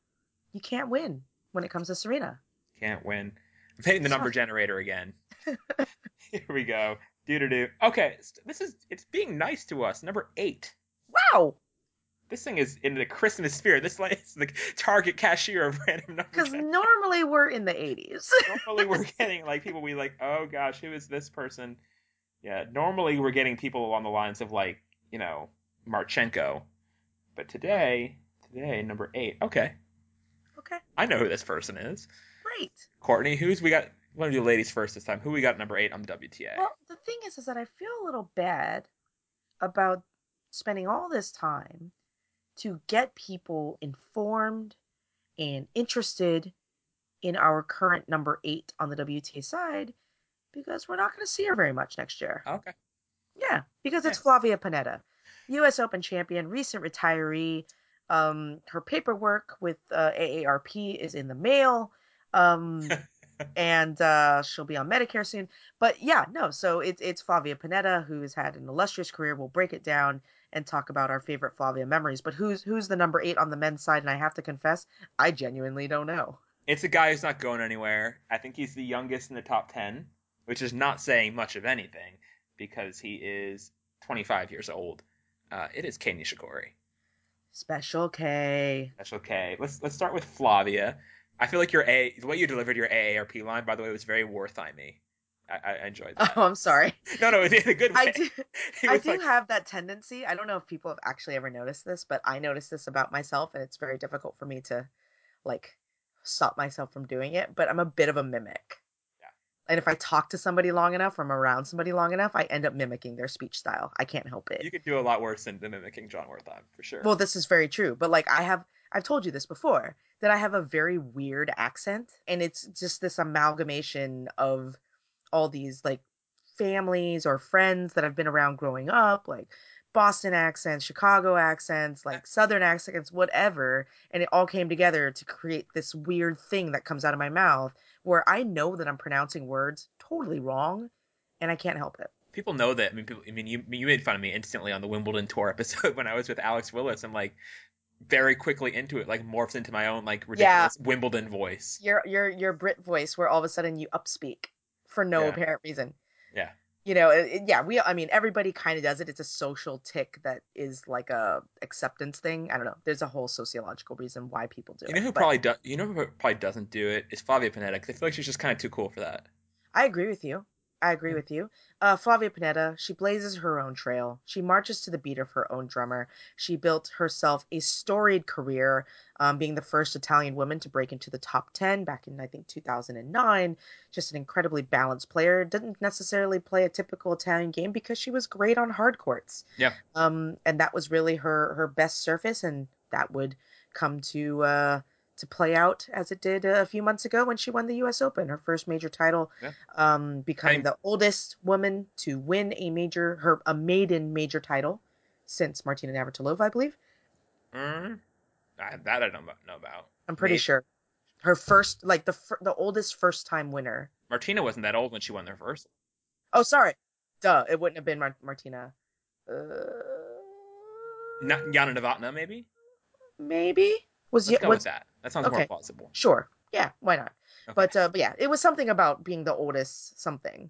you can't win when it comes to Serena. can't win. I'm hitting the number generator again. Here we go. Do do do. Okay, this is it's being nice to us. Number eight. Wow, This thing is in the Christmas spirit. This like is the target cashier of random numbers. because normally we're in the 80s. normally we're getting like people we like. Oh gosh, who is this person? Yeah, normally we're getting people along the lines of like you know Marchenko, but today, today number eight. Okay, okay, I know who this person is. great. Courtney, who's we got? Want to do ladies first this time? Who we got number eight on the WTA? Well, the thing is, is that I feel a little bad about spending all this time to get people informed and interested in our current number eight on the WTA side because we're not going to see her very much next year. okay. Yeah, because it's Yeah. Flavia Pennetta, U.S. Open champion, recent retiree. Um, her paperwork with uh, AARP is in the mail. Um, and uh, she'll be on Medicare soon. But yeah, no. So it's it's Flavia Pennetta who has had an illustrious career. We'll break it down and talk about our favorite Flavia memories. But who's who's the number eight on the men's side? And I have to confess, I genuinely don't know. It's a guy who's not going anywhere. I think he's the youngest in the top 10, which is not saying much of anything because he is 25 years old. Uh, it is Kei Nishikori. Special K. Special K. Let's let's start with Flavia. I feel like your A, the way you delivered your AARP line, by the way, was very Wertheim-y. I, I enjoyed that. Oh, I'm sorry. no, no, in a good way. I do. I do like- have that tendency. I don't know if people have actually ever noticed this, but I notice this about myself, and it's very difficult for me to like stop myself from doing it. But I'm a bit of a mimic. Yeah. And if I talk to somebody long enough, or I'm around somebody long enough, I end up mimicking their speech style. I can't help it. you could do a lot worse than, than mimicking John Wertheim, for sure. Well, this is very true. But like I have I've told you this before that I have a very weird accent and it's just this amalgamation of all these like families or friends that I've been around growing up, like Boston accents, Chicago accents, like southern accents, whatever, and it all came together to create this weird thing that comes out of my mouth where I know that I'm pronouncing words totally wrong and I can't help it. people know that. I mean, people, I mean, you you made fun of me instantly on the Wimbledon tour episode when I was with Alex Willis. I'm like very quickly into it, like morphs into my own like ridiculous Wimbledon voice. your your your Brit voice where all of a sudden you upspeak for no Yeah. apparent reason. Yeah. You know, it, yeah, we I mean everybody kind of does it. It's a social tick that is like a acceptance thing. I don't know. There's a whole sociological reason why people do it. You know who probably does? You know who probably doesn't do it is Flavia Pennetta. 'cause I feel like she's just kind of too cool for that. I agree with you. I agree with you. Uh, Flavia Pennetta, she blazes her own trail. She marches to the beat of her own drummer. She built herself a storied career, um, being the first Italian woman to break into the top 10 back in, I think, 2009. Just an incredibly balanced player. Didn't necessarily play a typical Italian game because she was great on hard courts. Yeah. Um, and that was really her, her best surface, and that would come to. Uh, to play out as it did a few months ago when she won the U.S. Open, her first major title, Yeah. um, becoming I'm- the oldest woman to win a major, her a maiden major title since Martina Navratilova, I believe. Mm, I, that I don't know about. I'm pretty Maybe. sure. Her first, like the the oldest first time winner. Martina wasn't that old when she won their first. Oh, sorry, duh, it wouldn't have been Mar- Martina. Uh, Not Jana Novotna, maybe. maybe was Let's go was with that. That sounds more okay. plausible. sure, yeah, why not? Okay. But uh, but yeah, it was something about being the oldest something.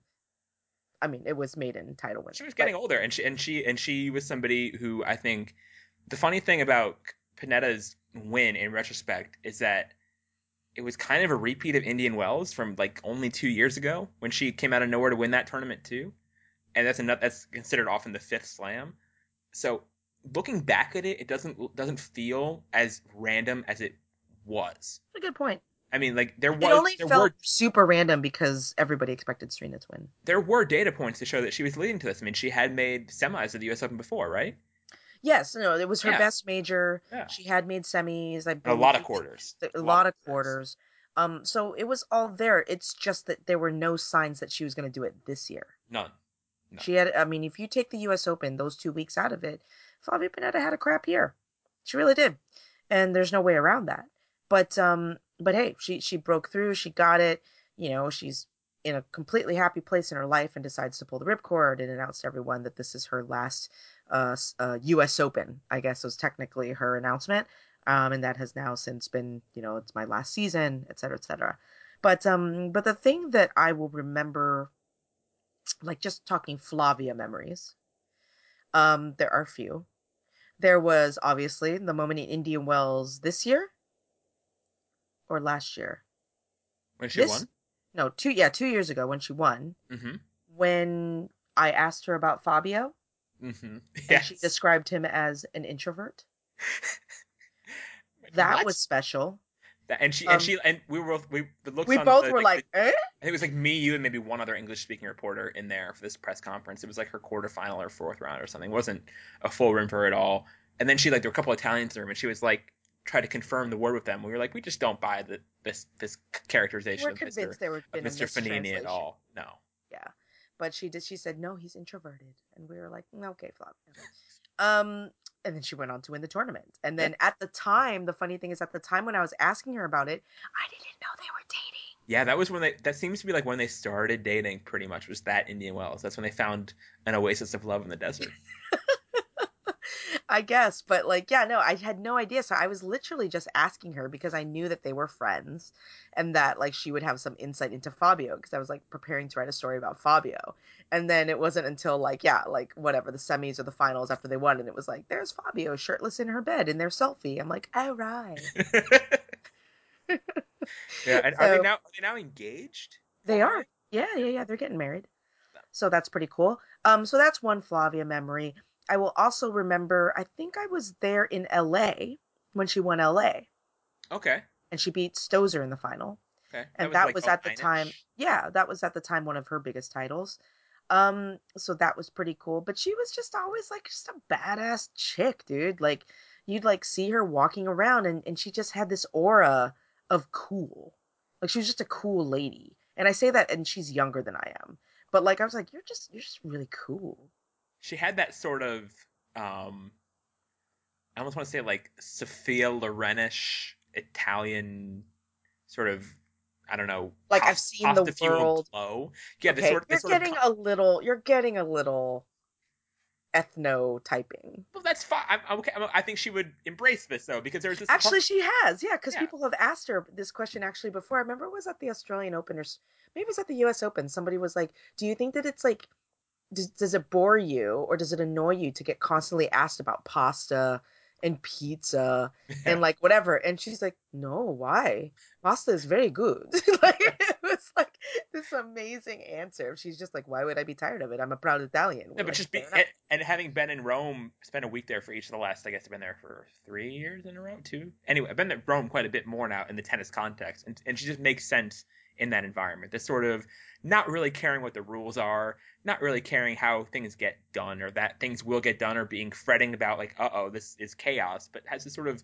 I mean, it was maiden title winner. she was but- getting older, and she and she and she was somebody who I think the funny thing about Pennetta's win in retrospect is that it was kind of a repeat of Indian Wells from like only two years ago when she came out of nowhere to win that tournament too, and that's another that's considered often the fifth slam. So looking back at it, it doesn't doesn't feel as random as it was. That's a good point. I mean, like there It was only there felt were super random because everybody expected Serena to win. there were data points to show that she was leading to this. I mean, she had made semis of the U.S. Open before, right? Yes, no, it was her Yeah. best major. Yeah. She had made semis. I And a lot of quarters. a lot of quarters. Um, so it was all there. It's just that there were no signs that she was going to do it this year. None. No. She had, I mean, if you take the U.S. Open, those two weeks out of it, Flavia Pennetta had a crap year. She really did, and there's no way around that. But, um, but hey, she she broke through. She got it. You know, she's in a completely happy place in her life and decides to pull the ripcord and announce to everyone that this is her last uh, uh, U.S. Open. I guess was technically her announcement, um, and that has now since been, you know, it's my last season, et cetera, et cetera. But um, but the thing that I will remember like just talking Flavia memories. Um, there are a few. There was obviously the moment in Indian Wells this year or last year. When she This- won. No, two yeah, two years ago when she won. Mm-hmm. When I asked her about Fabio Mm-hmm. and Yes. she described him as an introvert. That What? was special. And she um, and she and we were both we the looks We both the, were like, eh? It was like me, you, and maybe one other English speaking reporter in there for this press conference. It was like her quarterfinal or fourth round or something. It wasn't a full room for her at all. And then she like there were a couple of Italians in the room, and she was like try to confirm the word with them. We were like, we just don't buy the this this characterization We're of Mr. convinced there would been Mr. Fognini at all. No. Yeah. But she did she said, No, he's introverted. And we were like, "Mm, okay, Flavia. Um and then she went on to win the tournament. And then at the time, the funny thing is at the time when I was asking her about it, I didn't know they were dating. Yeah, that was when they. That seems to be like when they started dating. Pretty much was that Indian Wells. That's when they found an oasis of love in the desert. I guess, but like, yeah, no, I had no idea. So I was literally just asking her because I knew that they were friends and that like she would have some insight into Fabio because I was like preparing to write a story about Fabio. And then it wasn't until like, yeah, like whatever, the semis or the finals after they won, and it was like, there's Fabio shirtless in her bed in their selfie. I'm like, all right. yeah, and are they now are they now engaged? They are. Yeah, yeah, yeah. They're getting married. So that's pretty cool. Um, so that's one Flavia memory. I will also remember, I think I was there in LA when she won LA Okay. and she beat Stosur in the final. Okay. And that like, was at the nine-ish? time, yeah, that was at the time one of her biggest titles. Um, so that was pretty cool. But she was just always like just a badass chick, dude. Like you'd like see her walking around and, and she just had this aura of cool. Like she was just a cool lady. And I say that and she's younger than I am. But like I was like, you're just you're just really cool. She had that sort of um I almost want to say like Sophia Lorenish Italian sort of I don't know. Like, I've seen the pasta-fueled world- glow. Yeah, the okay, sort, the you're sort of getting a little you're getting a little ethno typing. Well, that's fine. I'm, I'm okay. I'm, I think she would embrace this though because there's this Actually, she has, yeah, because Yeah. people have asked her this question actually before. I remember it was at the Australian Open or maybe it was at the U.S. Open. Somebody was like, "Do you think that it's like, does, does it bore you or does it annoy you to get constantly asked about pasta and pizza and like whatever?" And she's like, "No, why? Pasta is very good." like it was like this amazing answer. She's just like, "Why would I be tired of it? I'm a proud Italian." We're Yeah, but like, just be and, and having been in Rome, spent a week there for each of the last. I guess I've been there for three years in a row, two. Anyway, I've been to Rome quite a bit more now in the tennis context, and and she just makes sense in that environment. This sort of not really caring what the rules are, not really caring how things get done or that things will get done, or being fretting about like, uh oh, this is chaos, but has this sort of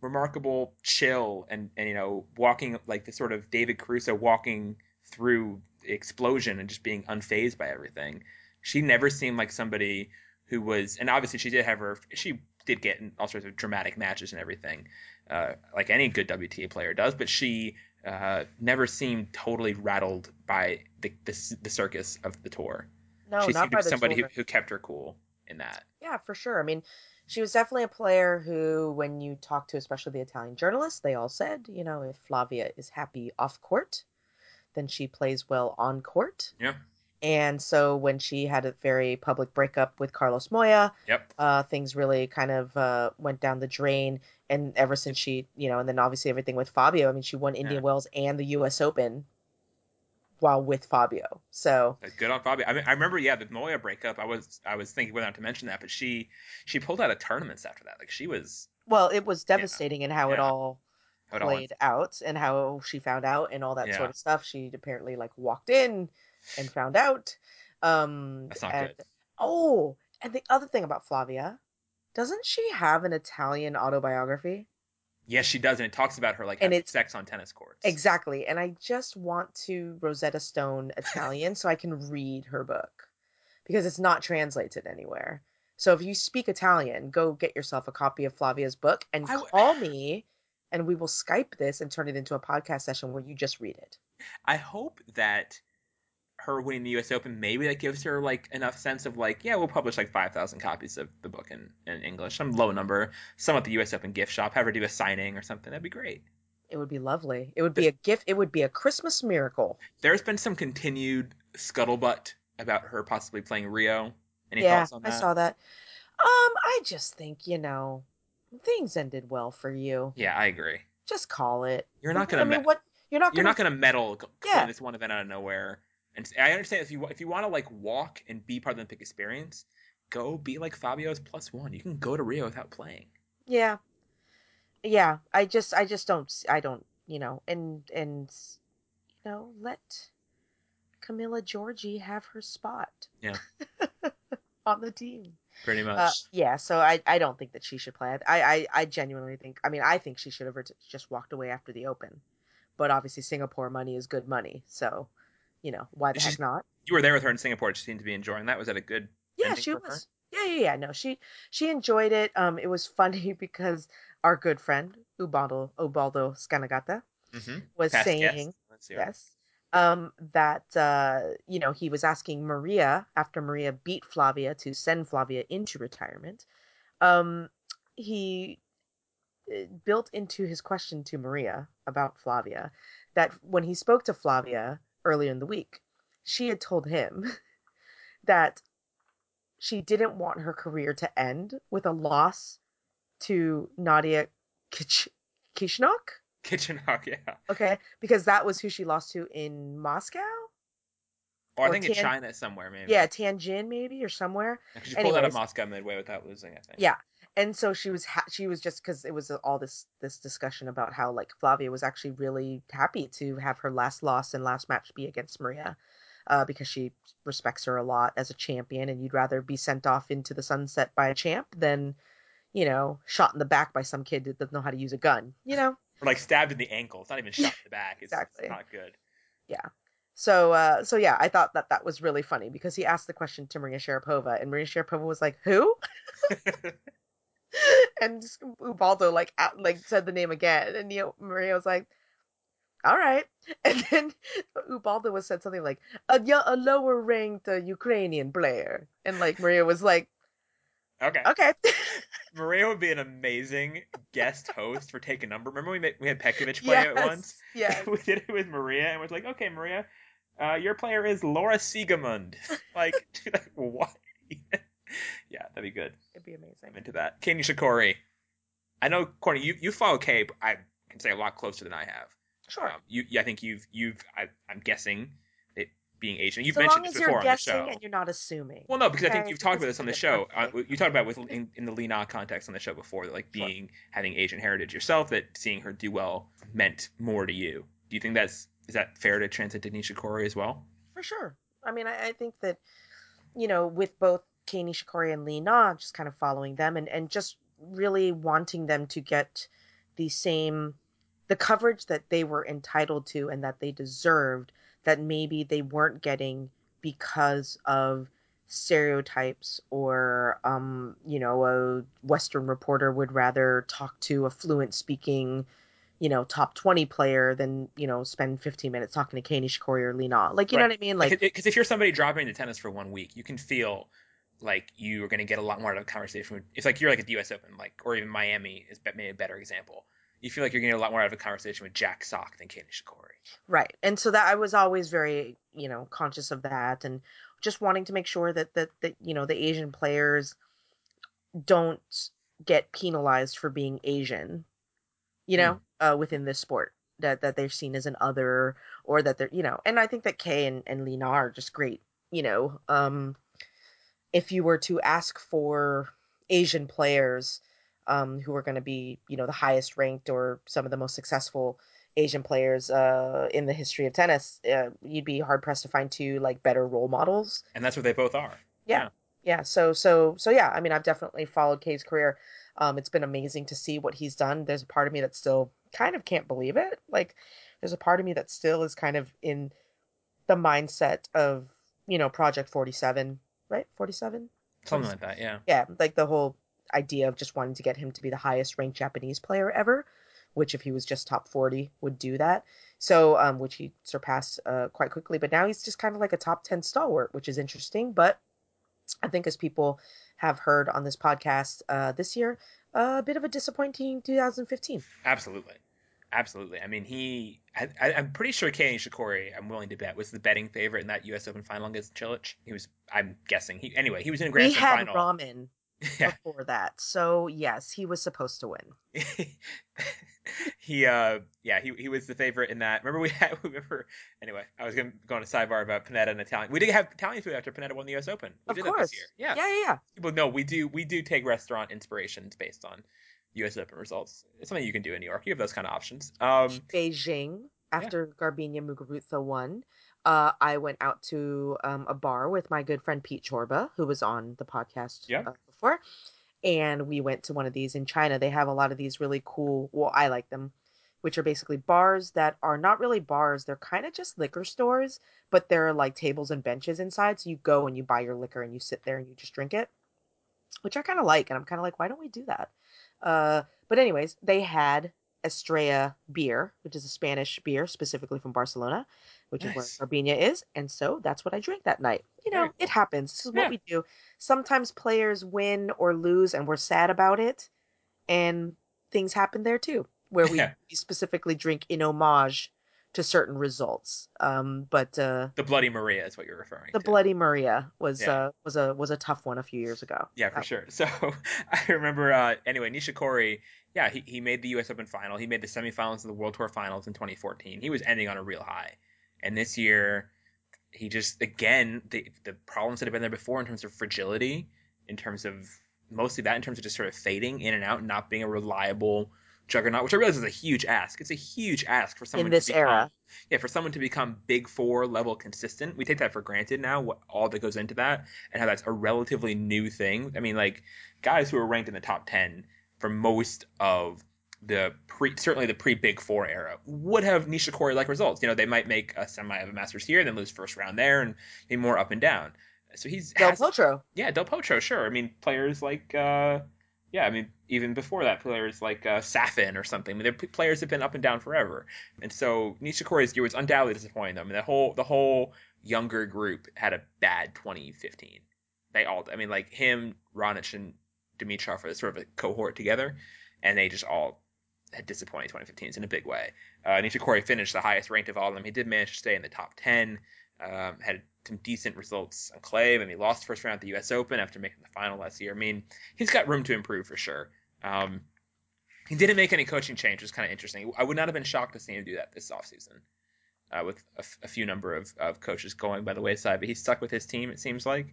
remarkable chill and and you know walking like the sort of David Caruso walking through explosion and just being unfazed by everything. She never seemed like somebody who was, and obviously she did have her, she did get in all sorts of dramatic matches and everything, uh, like any good WTA player does, but she uh, never seemed totally rattled by the, the, the circus of the tour. no, she not seemed to be somebody who, who kept her cool in that. Yeah, for sure. I mean, she was definitely a player who, when you talk to especially the Italian journalists, they all said, you know, if Flavia is happy off court, then she plays well on court. Yeah. And so when she had a very public breakup with Carlos Moya, Yep. uh, things really kind of uh, went down the drain. And ever since she, you know, and then obviously everything with Fabio, I mean, she won Indian Yeah. Wells and the U.S. Open while with Fabio. So Good on Fabio. I mean, I remember, yeah, the Moya breakup. I was, I was thinking whether or not to mention that, but she, she pulled out of tournaments after that. Like she was, Well, it was devastating in how it Yeah. all How it all played out and how she found out and all that Yeah. sort of stuff. She apparently like walked in and found out. Um, That's not and, good. Oh, and the other thing about Flavia, doesn't she have an Italian autobiography? Yes, she does, and it talks about her like And it's- sex on tennis courts. Exactly. And I just want to Rosetta Stone Italian so I can read her book because it's not translated anywhere. So if you speak Italian, go get yourself a copy of Flavia's book and w- call me and we will Skype this and turn it into a podcast session where you just read it. I hope that her winning the U.S. Open maybe that gives her like enough sense of like, yeah, we'll publish like five thousand copies of the book in, in English, some low number, some at the U.S. Open gift shop, have her do a signing or something. That'd be great. It would be lovely. It would be a gift. It would be a Christmas miracle. There's been some continued scuttlebutt about her possibly playing Rio. Any yeah, thoughts on that? I saw that. Um, I just think, you know, things ended well for you. Yeah, I agree. Just call it. You're not gonna I mean, me- what you're not you're gonna not gonna meddle Yeah. this one event out of nowhere. And I understand if you if you want to like walk and be part of the Olympic experience, go be like Fabio's plus one. You can go to Rio without playing. Yeah. Yeah, I just I just don't I don't, you know, and and you know, let Camila Giorgi have her spot. Yeah. on the team. Pretty much. Uh, yeah, so I I don't think that she should play. I I I genuinely think I mean I think she should have just walked away after the Open. But obviously Singapore money is good money. So, you know, why the She's- heck not? you were there with her in Singapore. She seemed to be enjoying that. Was that a good? Yeah, she for her? was. Yeah, yeah, yeah. No, she she enjoyed it. Um, it was funny because our good friend Ubaldo Ubaldo Scanagata Mm-hmm. was Past saying guest. Let's see. yes, um, that uh, you know he was asking Maria after Maria beat Flavia to send Flavia into retirement. Um, he uh, built into his question to Maria about Flavia that when he spoke to Flavia earlier in the week, she had told him that she didn't want her career to end with a loss to Nadia Kich- Kichenok. Yeah. Okay, because that was who she lost to in Moscow. Oh, or I think in China somewhere, maybe. Yeah, Tianjin maybe or somewhere. She pulled out of. Moscow midway without losing, I think. Yeah, and so she was ha- she was just because it was all this this discussion about how like Flavia was actually really happy to have her last loss and last match be against Maria, uh, because she respects her a lot as a champion, and you'd rather be sent off into the sunset by a champ than, you know, shot in the back by some kid that doesn't know how to use a gun. You know. Or like stabbed in the ankle. It's not even shot in the back. It's, Exactly. it's not good. Yeah. So, uh, so yeah, I thought that that was really funny because he asked the question to Maria Sharapova, and Maria Sharapova was like, "Who?" and Ubaldo like out, like said the name again, and you know, Maria was like, "All right." And then Ubaldo was said something like, "A, a lower ranked uh, Ukrainian player," and like Maria was like, Okay. "Okay." Maria would be an amazing guest host for Take a Number. Remember we made, we had Petkovic play it once? Yeah. we did it with Maria and was like, okay, Maria, uh, your player is Laura Siegemund. like, like, what? yeah, that'd be good. It'd be amazing. I'm into that. Kei Nishikori. I know, Courtney, you, you follow Kei, but I can say a lot closer than I have. Sure. Um, you, I think you've, you've, I, I'm guessing it being Asian. You've so mentioned this as before you're on the guessing show. and you're not assuming. Well, no, because I think you've talked about this on the show. Uh, you talked about with in, in the Li Na context on the show before, that like Sure. being having Asian heritage yourself, that seeing her do well meant more to you. Do you think that's is that fair to translate to Nishikori as well? For sure. I mean, I, I think that, you know, with both Kei Nishikori and Li Na, just kind of following them and, and just really wanting them to get the same, the coverage that they were entitled to and that they deserved that maybe they weren't getting because of stereotypes or, um, you know, a Western reporter would rather talk to a fluent speaking you know, top 20 player than, you know, spend 15 minutes talking to Kei Nishikori or Li Na. Like, you know what I mean? Like, Because if you're somebody dropping into tennis for one week, you can feel like you are going to get a lot more out of a conversation. With, it's like you're like at the U.S. Open, like or even Miami is be- maybe a better example. You feel like you're getting a lot more out of a conversation with Jack Sock than Kei Shikori. right. And so that I was always very, you know, conscious of that and just wanting to make sure that, that, that, you know, the Asian players don't get penalized for being Asian, you know, uh, within this sport. That, that they're seen as an other or that they're, you know, and I think that Kei and, and Li Na are just great, you know. Um, if you were to ask for Asian players um, who are going to be, you know, the highest ranked or some of the most successful Asian players uh, in the history of tennis, uh, you'd be hard pressed to find two like better role models. And that's what they both are. Yeah. yeah. So so so yeah. I mean, I've definitely followed Kei's career. Um, it's been amazing to see what he's done. There's a part of me that still kind of can't believe it. Like, there's a part of me that still is kind of in the mindset of you know Project 47, right? 47. Something like that. Yeah. Yeah, like the whole idea of just wanting to get him to be the highest ranked Japanese player ever, which if he was just top 40 would do that. So, um, which he surpassed uh, quite quickly. But now he's just kind of like a top 10 stalwart, which is interesting. But I think as people have heard on this podcast uh, this year, a bit of a disappointing 2015. Absolutely. Absolutely. I mean, he. I, am pretty sure Kei Nishikori. I'm willing to bet was the betting favorite in that U.S. Open final against Cilic. He was. I'm guessing. He anyway. He was in a Grand we had final. ramen yeah. before that. So yes, he was supposed to win. he uh yeah, he he was the favorite in that. Remember we had we remember anyway, I was gonna go on a sidebar about Pennetta and Italian. We did have Italian food after Pennetta won the US Open. We of did course. that this year. Yeah. Yeah, yeah, yeah. Well no, we do we do take restaurant inspirations based on US Open results. It's something you can do in New York. You have those kind of options. Um Beijing after yeah. Garbiñe Muguruza won uh, I went out to um, a bar with my good friend Pete Chorba, who was on the podcast yeah. uh, before, and we went to one of these in China. They have a lot of these really cool. Well, I like them, which are basically bars that are not really bars. They're kind of just liquor stores, but there are like tables and benches inside. So you go and you buy your liquor and you sit there and you just drink it, which I kind of like. And I'm kind of like, why don't we do that? Uh, but anyways, they had Estrella beer, which is a Spanish beer specifically from Barcelona which nice. is where Garbiñe is. And so that's what I drank that night. You know, it happens. This is what we do. Sometimes players win or lose and we're sad about it. And things happen there too, where we, yeah. specifically drink in homage to certain results. Um, but uh, the Bloody Maria is what you're referring the to. The Bloody Maria was yeah. uh, was a was a tough one a few years ago. Yeah, for sure. So I remember uh, anyway, Nishikori. Yeah, he, he made the U.S. Open final. He made the semifinals of the World Tour Finals in 2014. He was ending on a real high. And this year, he just again the the problems that have been there before in terms of fragility, in terms of mostly that in terms of just sort of fading in and out, and not being a reliable juggernaut, which I realize is a huge ask. It's a huge ask for someone in this to become, era. Yeah, for someone to become big four level consistent. We take that for granted now, what all that goes into that, and how that's a relatively new thing. I mean, like guys who are ranked in the top ten for most of the pre certainly the pre Big Four era would have Nishikori like results. You know, they might make a semi of a Masters here, then lose first round there, and be more up and down. So he's Del has, Potro. Yeah, Del Potro, sure. I mean, players like uh, yeah, I mean, even before that, players like uh, Safin or something. I mean, their players have been up and down forever, and so Nishikori's year was undoubtedly disappointing them. I mean, the whole the whole younger group had a bad 2015. They all, I mean, like him, Raonic, and Dimitrov are sort of a cohort together, and they just all had disappointed 2015s in a big way. Uh, Nishikori finished the highest ranked of all of them. He did manage to stay in the top 10, um, had some decent results on clay. Mean, he lost first round at the U.S. Open after making the final last year. I mean, he's got room to improve for sure. Um, he didn't make any coaching change, which is kind of interesting. I would not have been shocked to see him do that this offseason. Uh, with a, f- a few number of, of coaches going by the wayside, but he's stuck with his team, it seems like.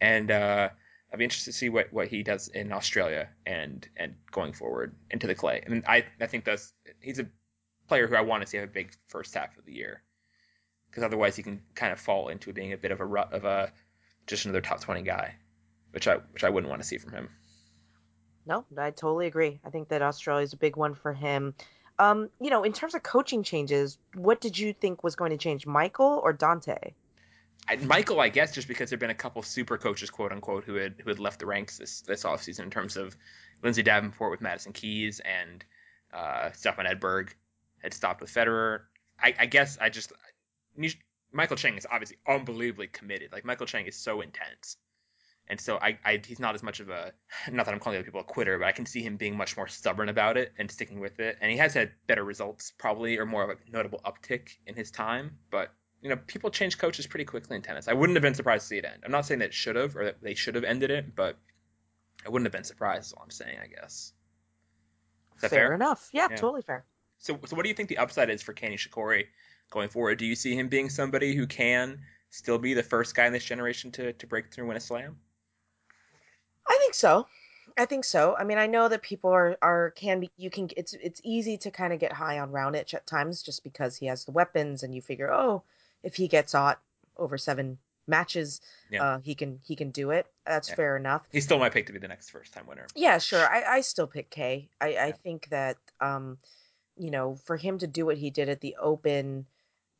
And uh, I'd be interested to see what, what he does in Australia and and going forward into the clay. I mean, I I think that's he's a player who I want to see have a big first half of the year because otherwise he can kind of fall into being a bit of a rut of a just another top twenty guy, which I which I wouldn't want to see from him. No, I totally agree. I think that Australia is a big one for him. Um, you know, in terms of coaching changes, what did you think was going to change, Michael or Dante? Michael, I guess, just because there've been a couple super coaches, quote unquote, who had who had left the ranks this this offseason in terms of Lindsay Davenport with Madison Keys and uh, Stefan Edberg had stopped with Federer. I, I guess I just Michael Chang is obviously unbelievably committed. Like Michael Chang is so intense, and so I, I he's not as much of a not that I'm calling other people a quitter, but I can see him being much more stubborn about it and sticking with it. And he has had better results probably, or more of a notable uptick in his time, but you know, people change coaches pretty quickly in tennis. I wouldn't have been surprised to see it end. I'm not saying that it should have or that they should have ended it, but I wouldn't have been surprised. Is all I'm saying, I guess. Fair, fair, enough. Yeah, yeah, totally fair. So, so what do you think the upside is for Kenny Nishikori going forward? Do you see him being somebody who can still be the first guy in this generation to to break through and win a slam? I think so. I think so. I mean, I know that people are are can be you can it's it's easy to kind of get high on Raonic at times just because he has the weapons and you figure, "Oh, if he gets hot over 7 matches, Yeah, uh he can he can do it." That's yeah. fair enough. He's still my pick to be the next first time winner. Yeah, sure. I I still pick K. I I Yeah, think that um you know, for him to do what he did at the Open,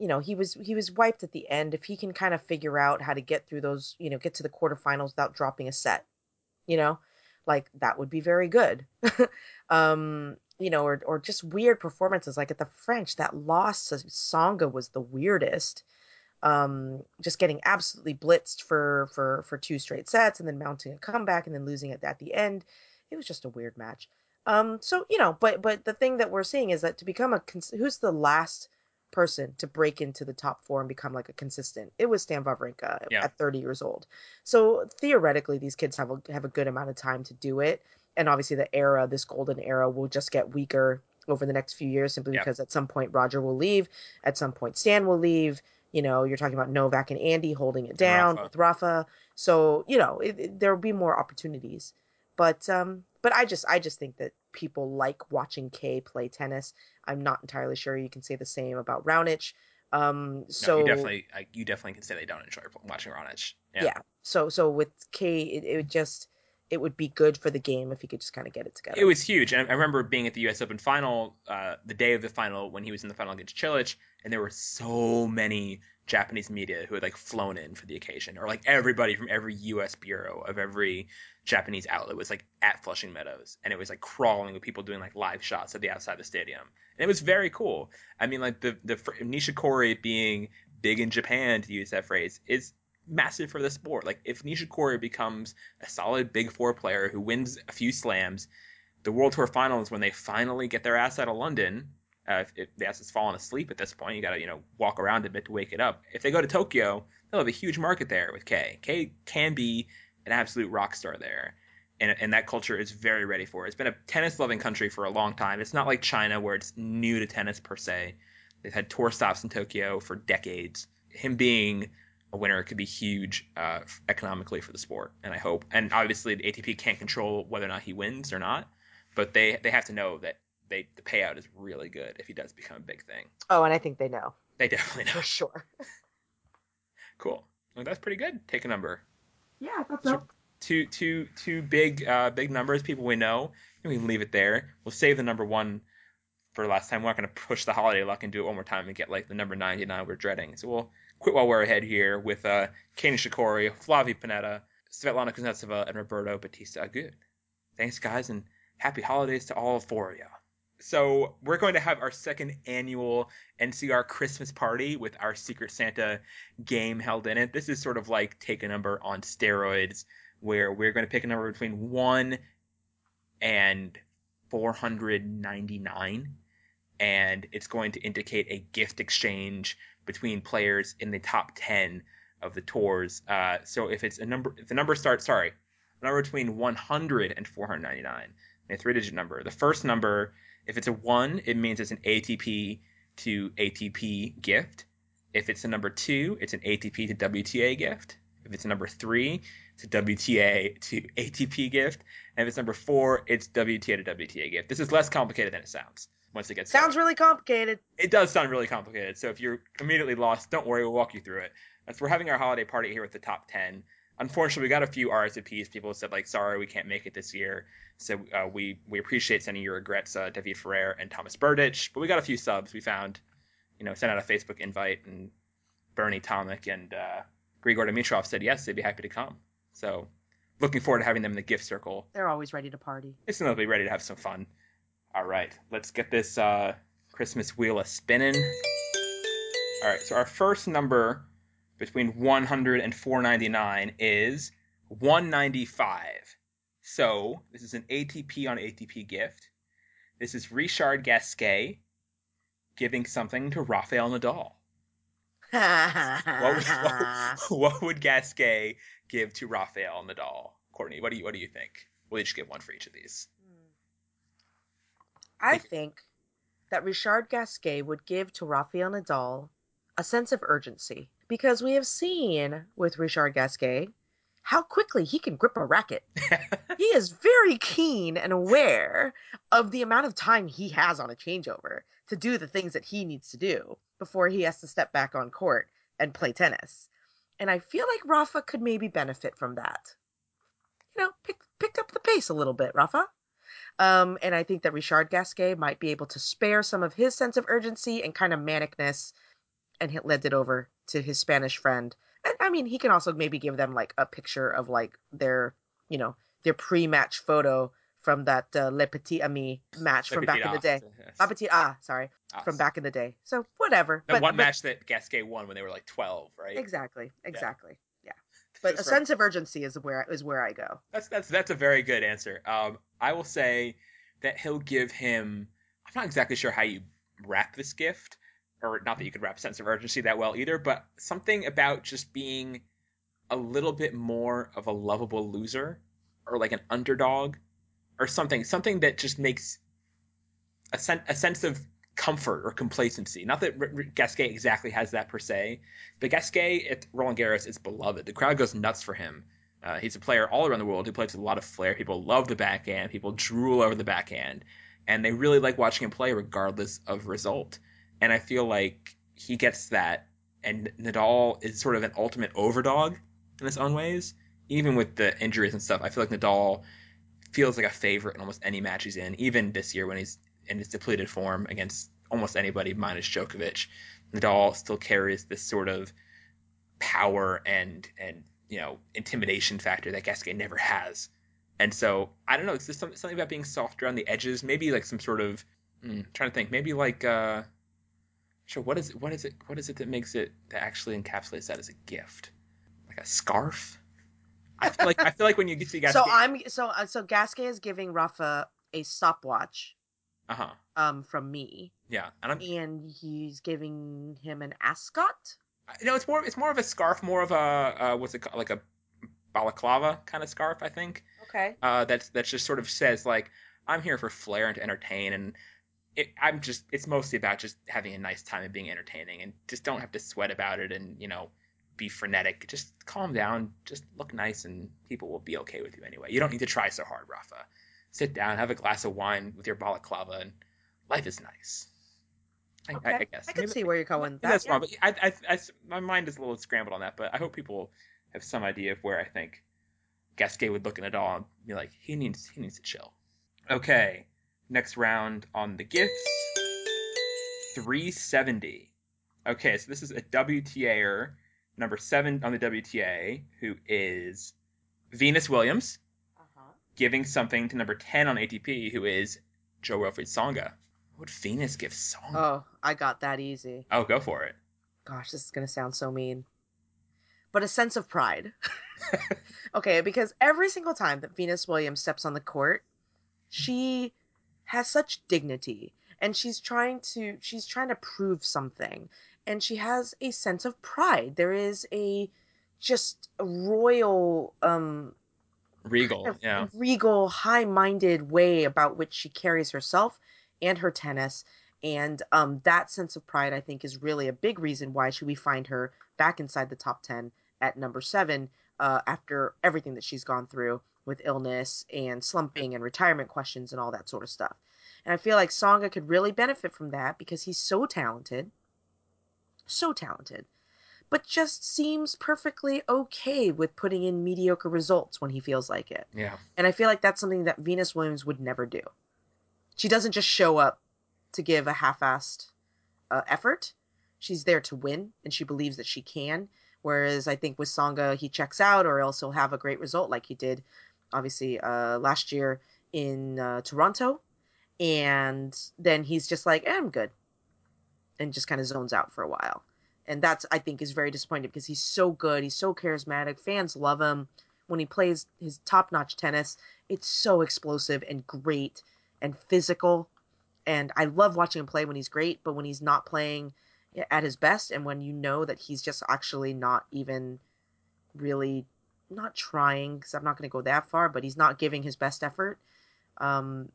you know, he was he was wiped at the end. If he can kind of figure out how to get through those, you know, get to the quarterfinals without dropping a set, you know, like that would be very good. um, you know, or or just weird performances like at the French, that loss to Tsonga was the weirdest um, just getting absolutely blitzed for for for two straight sets and then mounting a comeback and then losing it at the end. It was just a weird match. Um, so you know, but but the thing that we're seeing is that to become a who's the last person to break into the top four and become like a consistent? It was Stan Wawrinka yeah, at 30 years old. So theoretically, these kids have a have a good amount of time to do it. And obviously, the era, this golden era, will just get weaker over the next few years simply yeah. because at some point Roger will leave, at some point Stan will leave, you know, you're talking about Novak and Andy holding it And down Rafa. with Rafa. So, you know, it, it, there'll be more opportunities. But um but I just I just think that people like watching Kei play tennis. I'm not entirely sure you can say the same about Raonic. Um No, you definitely, I, you definitely can say they don't enjoy watching Raonic. Yeah. yeah. So so with Kei it, it would just it would be good for the game if he could just kind of get it together. It was huge. And I remember being at the U.S. Open final, uh, the day of the final when he was in the final against Cilic, and there were so many Japanese media who had like flown in for the occasion, or like everybody from every U.S. bureau of every Japanese outlet was like at Flushing Meadows, and it was like crawling with people doing like live shots of the outside of the stadium, and it was very cool. I mean, like the the Nishikori being big in Japan, to use that phrase, is massive for the sport. Like if Nishikori becomes a solid Big Four player who wins a few slams, the World Tour Finals when they finally get their ass out of London. Uh, if, if the ass has fallen asleep at this point, you got to you know walk around a bit to wake it up. If they go to Tokyo, they'll have a huge market there with Kei. Kei can be an absolute rock star there, and and that culture is very ready for it. It's been a tennis loving country for a long time. It's not like China where it's new to tennis per se. They've had tour stops in Tokyo for decades. Him being a winner could be huge uh, economically for the sport, and I hope. And obviously, the ATP can't control whether or not he wins or not, but they they have to know that they the payout is really good if he does become a big thing. Oh, and I think they know They definitely know. for sure. Cool. Well, that's pretty good. Take a number. Yeah, I thought So two two two big uh, big numbers, people we know. We can leave it there. We'll save the number one for last time. We're not going to push the holiday luck and do it one more time and get like the number 99 we're dreading. So we'll quit while we're ahead here with uh, Kei Nishikori, Flavia Pennetta, Svetlana Kuznetsova, and Roberto Bautista Agut. Thanks, guys, and happy holidays to all four of you. So we're going to have our second annual NCR Christmas party with our Secret Santa game held in it. This is sort of like take a number on steroids, where we're going to pick a number between one and 499 and it's going to indicate a gift exchange between players in the top 10 of the tours. Uh, so if it's a number, if the number starts, sorry, a number between 100 and 499, a three digit number. The first number, if it's a one, it means it's an ATP to ATP gift. If it's a number two, it's an ATP to WTA gift. If it's a number three, it's a WTA to ATP gift. And if it's number four, it's WTA to WTA gift. This is less complicated than it sounds once it gets Sounds going. really complicated. It does sound really complicated. So if you're immediately lost, don't worry, we'll walk you through it. As we're having our holiday party here with the top 10. Unfortunately, we got a few RSVPs. People said like, "Sorry, we can't make it this year." So uh, we we appreciate sending your regrets, uh, David Ferrer and Thomas Berdych. But we got a few subs. We found, you know, sent out a Facebook invite, and Bernie Tomic and uh, Grigor Dimitrov said yes, they'd be happy to come. So looking forward to having them in the gift circle. They're always ready to party. It's gonna be ready to have some fun. All right, let's get this uh, Christmas wheel a spinning. All right, so our first number between 100 and 499 is 195. So this is an ATP on ATP gift. This is Richard Gasquet giving something to Rafael Nadal. What would, what, what would Gasquet give to Rafael Nadal? Courtney, what do you what do you think? We'll each give one for each of these. Hmm. I think that Richard Gasquet would give to Rafael Nadal a sense of urgency because we have seen with Richard Gasquet how quickly he can grip a racket. he is very keen and aware of the amount of time he has on a changeover to do the things that he needs to do before he has to step back on court and play tennis. And I feel like Rafa could maybe benefit from that. You know, pick pick up the pace a little bit, Rafa. Um, and I think that Richard Gasquet might be able to spare some of his sense of urgency and kind of manicness and he led it over to his Spanish friend. And I mean, he can also maybe give them like a picture of like their, you know, their pre-match photo from that uh, Le Petit Ami match Le from Petit back in the day. yes. La Petite Ah, sorry, As. from back in the day. So whatever. The but, one but- match that Gasquet won when they were like 12, right? Exactly. Exactly. Yeah. But a sense of urgency is where is where I go. That's that's that's a very good answer. Um, I will say that he'll give him. I'm not exactly sure how you wrap this gift, or not that you could wrap sense of urgency that well either, but something about just being a little bit more of a lovable loser, or like an underdog, or something. Something that just makes a sen- a sense of comfort or complacency. Not that R- R- Gasquet exactly has that per se, but Gasquet at Roland Garros is beloved. The crowd goes nuts for him. Uh, he's a player all around the world who plays with a lot of flair. People love the backhand. People drool over the backhand, and they really like watching him play regardless of result. And I feel like he gets that. And Nadal is sort of an ultimate overdog in his own ways. Even with the injuries and stuff, I feel like Nadal feels like a favorite in almost any match he's in. Even this year when he's in his depleted form against almost anybody minus Djokovic, Nadal still carries this sort of power and and you know intimidation factor that Gasquet never has. And so I don't know. It's just something, about being softer on the edges. Maybe like some sort of mm, trying to think. Maybe like uh, sure. What is it? What is it? What is it that makes it that actually encapsulates that as a gift? Like a scarf. I feel like I feel like when you get see Gasquet. So I'm so uh, so Gasquet is giving Rafa a stopwatch Uh huh. um from me, Yeah, and I'm. and he's giving him an ascot. No, it's more. It's more of a scarf. More of a uh, what's it called? Like a balaclava kind of scarf. I think. Okay. uh, that's that just sort of says like I'm here for flair and to entertain, and it, I'm just it's mostly about just having a nice time and being entertaining, and just don't have to sweat about it and you know be frenetic. Just calm down, just look nice, and people will be okay with you anyway. You don't need to try so hard, Rafa. Sit down, have a glass of wine with your balaclava, and life is nice. I, Okay. I, I guess I can Maybe- see where you're going. with maybe that's that. wrong, but I, I, I, my mind is a little scrambled on that. But I hope people have some idea of where I think Gasquet would look in at Nadal and be like, he needs, he needs to chill. Okay, next round on the gifts, 370. Okay, so this is a WTAer number seven on the WTA who is Venus Williams Uh-huh. giving something to number 10 on ATP who is Jo-Wilfried Tsonga. What would Venus give Tsonga? Oh, I got that easy. oh, go for it. Gosh, this is gonna sound so mean. But a sense of pride. okay, because every single time that Venus Williams steps on the court, she has such dignity and she's trying to she's trying to prove something and she has a sense of pride. There is a just a royal um Regal, kind of yeah. regal, high-minded way about which she carries herself and her tennis, and um, that sense of pride, I think, is really a big reason why should we find her back inside the top ten at number seven uh, after everything that she's gone through with illness and slumping and retirement questions and all that sort of stuff. And I feel like Tsonga could really benefit from that because he's so talented, so talented, but just seems perfectly okay with putting in mediocre results when he feels like it. Yeah. And I feel like that's something that Venus Williams would never do. She doesn't just show up to give a half-assed uh, effort. She's there to win, and she believes that she can. Whereas I think with Tsonga, he checks out, or else he'll have a great result like he did, obviously uh, last year in uh, Toronto, and then he's just like, eh, "I'm good," and just kind of zones out for a while. And that's I think is very disappointing because he's so good, he's so charismatic, fans love him. When he plays his top-notch tennis, it's so explosive and great and physical. And I love watching him play when he's great, but when he's not playing at his best and when you know that he's just actually not even really not trying because I'm not going to go that far, but he's not giving his best effort. Um,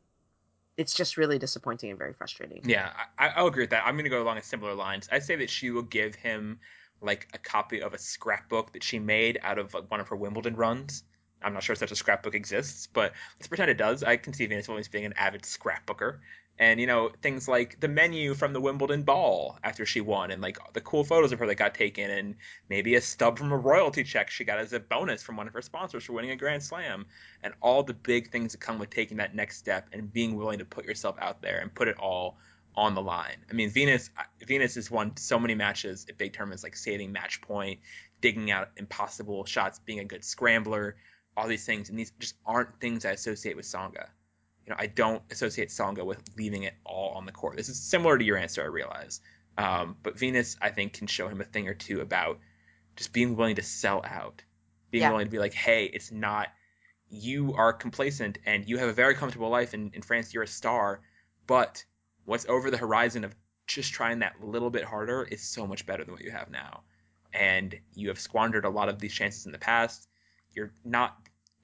it's just really disappointing and very frustrating. Yeah, I, I'll agree with that. I'm going to go along a similar lines. I'd say that she will give him like a copy of a scrapbook that she made out of like, one of her Wimbledon runs. I'm not sure if such a scrapbook exists, but let's pretend it does. I can see Venus Williams being an avid scrapbooker. And, you know, things like the menu from the Wimbledon ball after she won, and like the cool photos of her that got taken, and maybe a stub from a royalty check she got as a bonus from one of her sponsors for winning a Grand Slam, and all the big things that come with taking that next step and being willing to put yourself out there and put it all on the line. I mean, Venus Venus has won so many matches at big tournaments, like saving match point, digging out impossible shots, being a good scrambler, all these things, and these just aren't things I associate with Tsonga. You know, I don't associate Tsonga with leaving it all on the court. This is similar to your answer, I realize. Um, but Venus, I think, can show him a thing or two about just being willing to sell out, being Yeah. willing to be like, hey, it's not you are complacent and you have a very comfortable life in, in France. You're a star, but what's over the horizon of just trying that little bit harder is so much better than what you have now. And you have squandered a lot of these chances in the past. You're not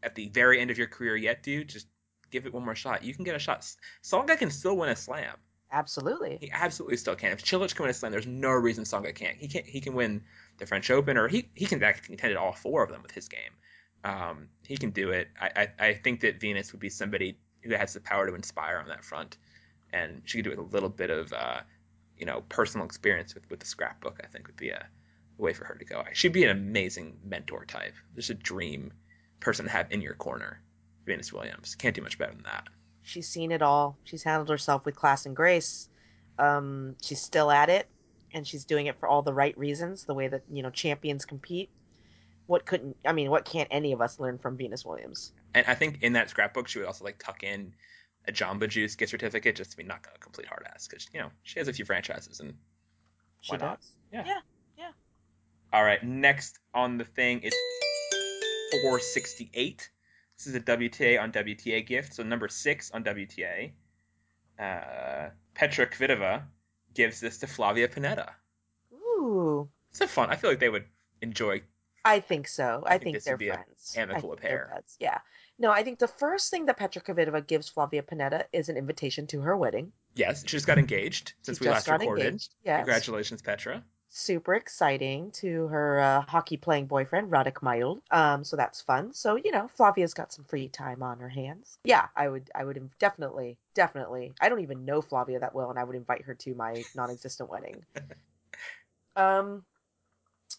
at the very end of your career yet, dude. Just give it one more shot. You can get a shot. Tsonga can still win a slam. Absolutely. He absolutely still can. If Cilic can win a slam, there's no reason Tsonga can't. He can he can win the French Open, or he he can contend at all four of them with his game. Um, he can do it. I, I I think that Venus would be somebody who has the power to inspire on that front, and she could do it with a little bit of uh, you know personal experience with with the scrapbook. I think would be a way for her to go. She'd be an amazing mentor type. Just a dream person to have in your corner. Venus Williams can't do much better than that. She's seen it all. She's handled herself with class and grace. Um, she's still at it, and she's doing it for all the right reasons. The way that you know champions compete. What couldn't? I mean, what can't any of us learn from Venus Williams? And I think in that scrapbook, she would also like tuck in a Jamba Juice gift certificate just to be not a complete hard ass because you know she has a few franchises and She Why not? does. Yeah. Yeah. Yeah. all right. Next on the thing is 468. This is a WTA on WTA gift. So number six on WTA. Uh, Petra Kvitova gives this to Flavia Pennetta. Ooh, It's a fun. I feel like they would enjoy. I think so. I I, think think, they're would be a friends. Amicable pair. Yeah. No, I think the first thing that Petra Kvitova gives Flavia Pennetta is an invitation to her wedding. Yes, she just got engaged since She we last recorded. engaged. Yes. Congratulations, Petra. Super exciting to her uh, hockey playing boyfriend Radek Meidl. Um, so that's fun. So you know, Flavia's got some free time on her hands. Yeah, I would, I would definitely, definitely. I don't even know Flavia that well, and I would invite her to my non-existent wedding. um,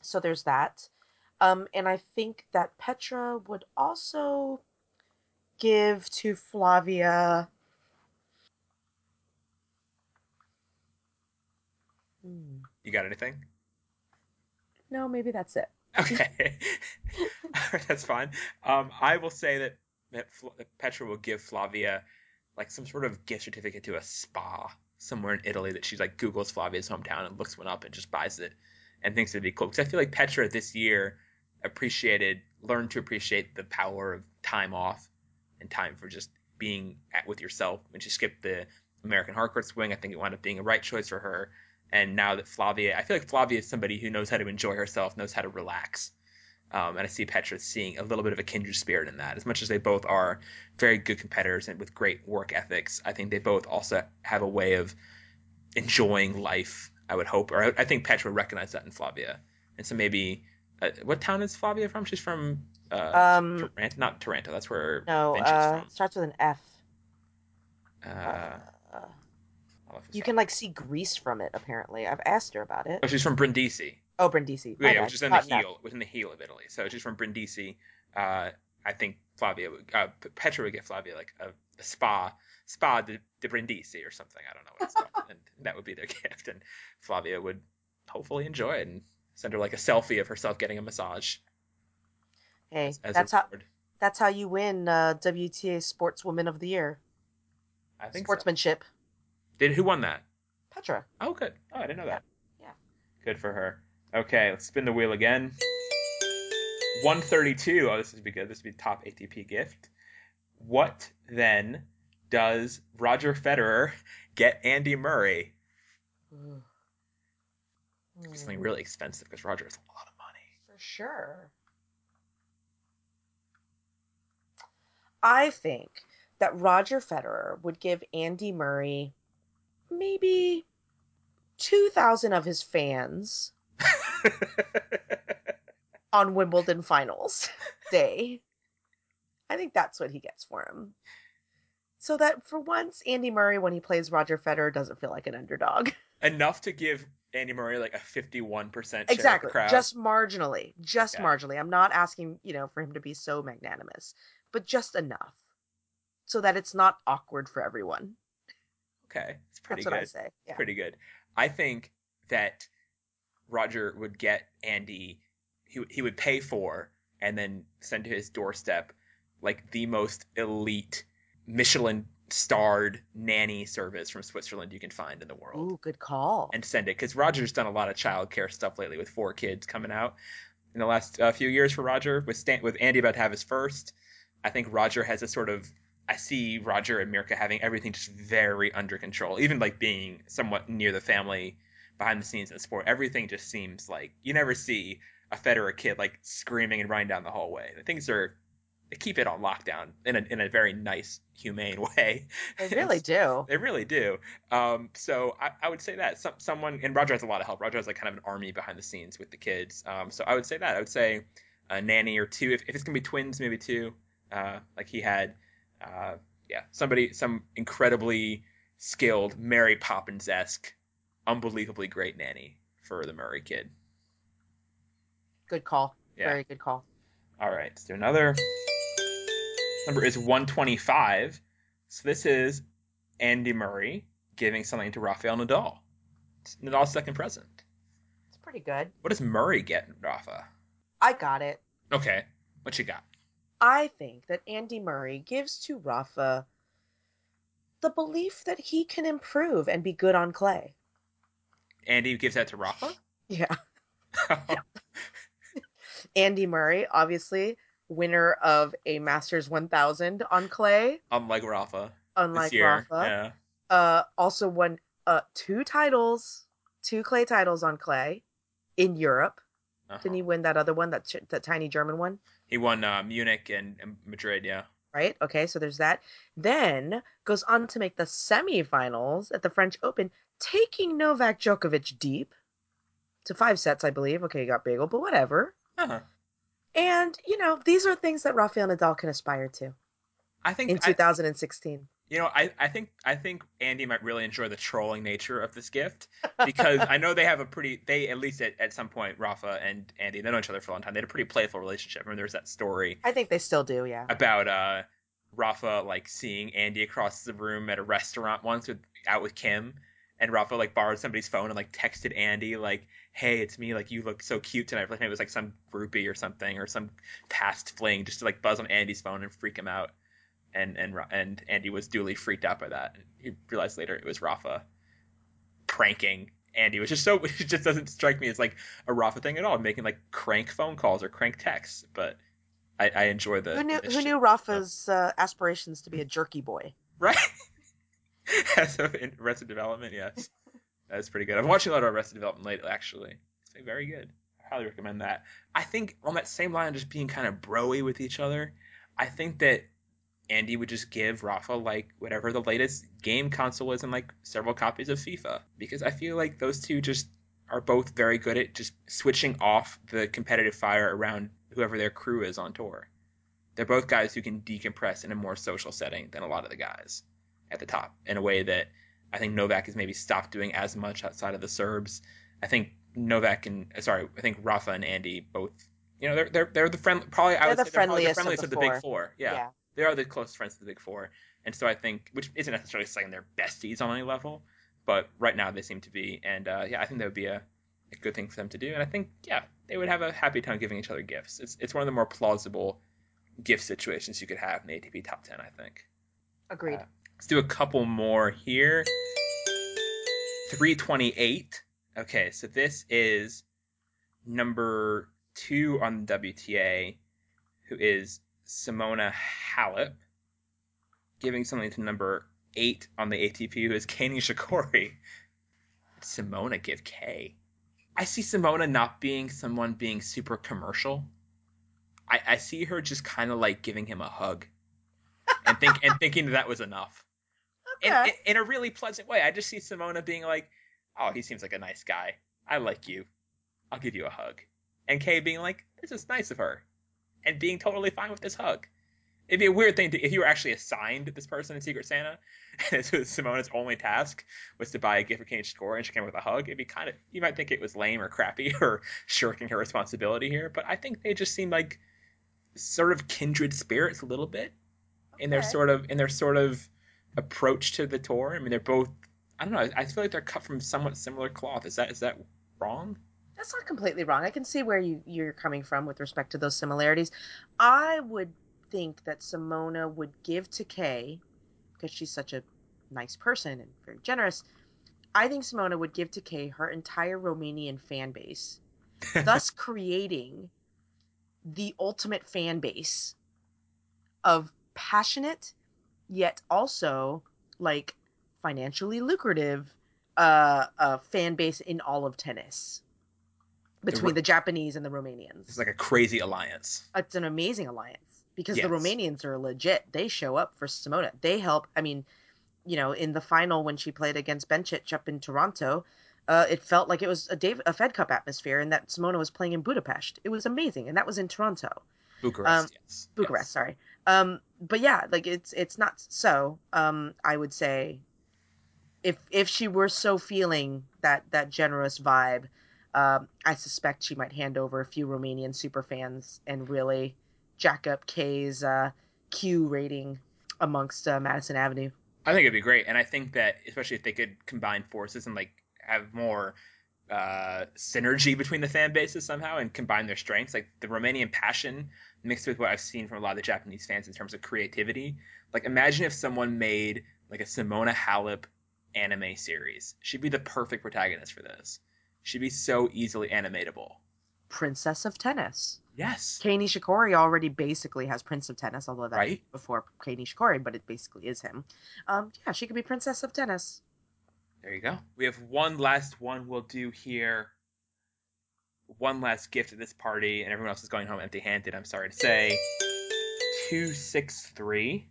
so there's that. Um, and I think that Petra would also give to Flavia. Hmm. You got anything? No, maybe that's it. Okay, that's fine. Um, I will say that that, Petra will give Flavia like some sort of gift certificate to a spa somewhere in Italy that she like Google's Flavia's hometown and looks one up and just buys it and thinks it'd be cool. Because I feel like Petra this year appreciated, learned to appreciate the power of time off and time for just being at with yourself. When she skipped the American Hardcourt swing, I think it wound up being a right choice for her. And now that Flavia, I feel like Flavia is somebody who knows how to enjoy herself, knows how to relax. Um, and I see Petra seeing a little bit of a kindred spirit in that. As much as they both are very good competitors and with great work ethics, I think they both also have a way of enjoying life. I would hope, or I, I think Petra would recognize that in Flavia. And so maybe, uh, what town is Flavia from? She's from uh, Um, not Taranto. That's where no, uh, starts with an F. Uh, I'll have to you can like see Greece from it. Apparently, I've asked her about it. Oh, she's from Brindisi. Oh, Brindisi. Yeah, My yeah, bad. which is in the Not heel, within the heel of Italy. So she's from Brindisi. Uh, I think Flavia, would, uh, Petra would get Flavia like a, a spa, spa de, de Brindisi or something. I don't know what it's called, and that would be their gift. And Flavia would hopefully enjoy it and send her like a selfie of herself getting a massage. Hey, As, as that's how that's how you win uh, WTA Sportswoman of the Year. I think so. Sportsmanship. Did who won that? Petra. Oh, good. Oh, I didn't know that. Yeah. Good for her. Okay, let's spin the wheel again. 132. Oh, this would be good. This would be top ATP gift. What then does Roger Federer get Andy Murray? Ooh. It's Hmm, something really expensive because Roger has a lot of money. For sure. I think that Roger Federer would give Andy Murray maybe 2,000 of his fans on Wimbledon finals day. I think that's what he gets for him. So that for once, Andy Murray, when he plays Roger Federer, doesn't feel like an underdog. Enough to give Andy Murray like a 51% share exactly. of the crowd. Just marginally. Just marginally. I'm not asking, you know, for him to be so magnanimous, but just enough. So that it's not awkward for everyone. Okay. It's pretty That's what good. I say. Yeah. pretty good. I think that Roger would get Andy, he, he would pay for and then send to his doorstep like the most elite Michelin starred nanny service from Switzerland you can find in the world. Ooh, good call. And send it because Roger's done a lot of childcare stuff lately with four kids coming out in the last uh, few years for Roger. With Stan- with Andy about to have his first, I think Roger has a sort of I see Roger and Mirka having everything just very under control, even like being somewhat near the family behind the scenes in the sport. Everything just seems like you never see a Federer kid like screaming and running down the hallway. The things are they keep it on lockdown in a in a very nice, humane way. They really do. They really do. Um, so I, I would say that some, someone and Roger has a lot of help. Roger has like kind of an army behind the scenes with the kids. Um, so I would say that I would say a nanny or two. If, if it's gonna be twins, maybe two. Uh, like he had, uh, yeah, somebody, some incredibly skilled Mary Poppins esque, unbelievably great nanny for the Murray kid. Good call. Yeah. Very good call. All right, let's do another. Number is 125. So this is Andy Murray giving something to Rafael Nadal. It's Nadal's second present. It's pretty good. What does Murray get, Rafa? I got it. Okay, what you got? I think that Andy Murray gives to Rafa the belief that he can improve and be good on clay. Andy gives that to Rafa? Yeah. Andy Murray, obviously, winner of a Masters 1000 on clay, Unlike Rafa unlike year. Rafa. Yeah. Uh, also won uh, two titles, two clay titles on clay in Europe. Uh-huh. Didn't he win that other one, that, ch- that tiny German one? He won uh, Munich and, and Madrid, yeah. right? Okay, so there's that. Then goes on to make the semifinals at the French Open, taking Novak Djokovic deep to five sets, I believe. Okay, you got bagel, but whatever. Uh-huh. And you know, these are things that Rafael Nadal can aspire to I think in I, 2016. You know, I, I think I think Andy might really enjoy the trolling nature of this gift because I know they have a pretty they at least at, at some point Rafa and Andy they know each other for a long time. They had a pretty playful relationship. Remember there's that story I think they still do, yeah. about uh Rafa like seeing Andy across the room at a restaurant once with out with Kim and Rafa like borrowed somebody's phone and like texted Andy like, "Hey, it's me. Like you look so cute tonight." Like it was like some groupie or something or some past fling just to like buzz on Andy's phone and freak him out. And and and Andy was duly freaked out by that. He realized later it was Rafa pranking Andy, which is so which just doesn't strike me as like a Rafa thing at all, making like crank phone calls or crank texts. But I, I enjoy the Who knew the who knew Rafa's uh, aspirations to be a jerky boy? right? As of in Arrested Development, yes, that's pretty good. I'm watching a lot of Arrested Development lately, actually. It's like, very good. I highly recommend that. I think on that same line, of just being kind of broy with each other. I think that Andy would just give Rafa like whatever the latest game console is and like several copies of FIFA because I feel like those two just are both very good at just switching off the competitive fire around whoever their crew is on tour. They're both guys who can decompress in a more social setting than a lot of the guys at the top in a way that I think Novak has maybe stopped doing as much outside of the Serbs. I think Novak and uh, sorry, I think Rafa and Andy both, you know, they're they're they're the friend probably I They're would the say they're probably the friendliest of the of the, big four. four. Yeah. They are the closest friends to the big four. And so I think which isn't necessarily saying they're besties on any level, but right now they seem to be and uh, yeah, I think that would be a, a good thing for them to do. And I think yeah, they would have a happy time giving each other gifts. It's it's one of the more plausible gift situations you could have in the ATP top 10, I think. Agreed. Uh, Let's do a couple more here. 328. Okay, so this is number two on the WTA, who is Simona Halep, giving something to number eight on the ATP, who is Kei Nishikori. Simona give Kei. I see Simona not being someone being super commercial. I, I see her just kind of like giving him a hug, and think and thinking that, was enough in, in, in a really pleasant way. I just see Simona being like, "Oh, he seems like a nice guy. I like you. I'll give you a hug. And Kei being like, this is nice of her. And being totally fine with this hug. It'd be a weird thing to, if you were actually assigned this person in Secret Santa, and so Simona's only task was to buy a gift for Kei Nishikori, and she came with a hug. It'd be kind of you might think it was lame or crappy or shirking her responsibility here, but I think they just seem like sort of kindred spirits a little bit in their sort of in their sort of approach to the tour. I mean, they're both. I don't know. I feel like they're cut from somewhat similar cloth. Is that is that wrong? That's not completely wrong. I can see where you, you're coming from with respect to those similarities. I would think that Simona would give to Kei, because she's such a nice person and very generous. I think Simona would give to Kei her entire Romanian fan base, thus creating the ultimate fan base of passionate, yet also like financially lucrative uh, uh, fan base in all of tennis between Ro- the Japanese and the Romanians. It's like a crazy alliance. It's an amazing alliance because Yes. the Romanians are legit. They show up for Simona. They help. I mean, you know, in the final when she played against Bencic up in Toronto, uh, it felt like it was a Dave, a Fed Cup atmosphere, and that Simona was playing in Budapest. It was amazing, and that was in Toronto. Bucharest, Um, yes. Bucharest, Yes. sorry. Um, but yeah, like it's it's not so. Um, I would say, if if she were so feeling that that generous vibe, um, I suspect she might hand over a few Romanian super fans and really jack up Kei's uh, Q rating amongst uh, Madison Avenue. I think it'd be great, and I think that especially if they could combine forces and like have more uh, synergy between the fan bases somehow and combine their strengths, like the Romanian passion mixed with what I've seen from a lot of the Japanese fans in terms of creativity. Like imagine if someone made like a Simona Halep anime series. She'd be the perfect protagonist for this. She'd be so easily animatable. Princess of Tennis. Yes. Kei Nishikori already basically has Prince of Tennis, although that's Right. before Kei Nishikori, but it basically is him. Um, yeah, she could be Princess of Tennis. There you go. We have one last one we'll do here. One last gift at this party, and everyone else is going home empty handed, I'm sorry to say. 263.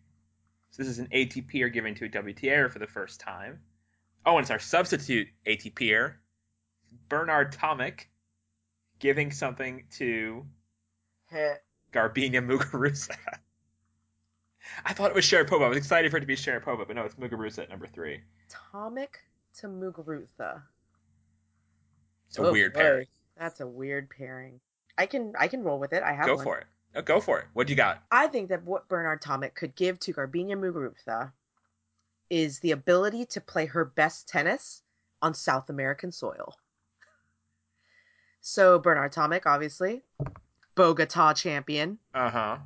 So this is an ATPer giving to a WTAer for the first time. Oh, and it's our substitute ATPer, Bernard Tomic, giving something to Garbiñe Muguruza. I thought it was Sharapova. I was excited for it to be Sharapova, but no, it's Muguruza at number three. Tomic to Muguruza. It's a Oh, weird boy. pairing. That's a weird pairing. I can I can roll with it. I have Go one. for it. Oh, go for it. What do you got? I think that what Bernard Tomic could give to Garbiñe Muguruza is the ability to play her best tennis on South American soil. So Bernard Tomic, obviously, Bogota champion, Uh huh.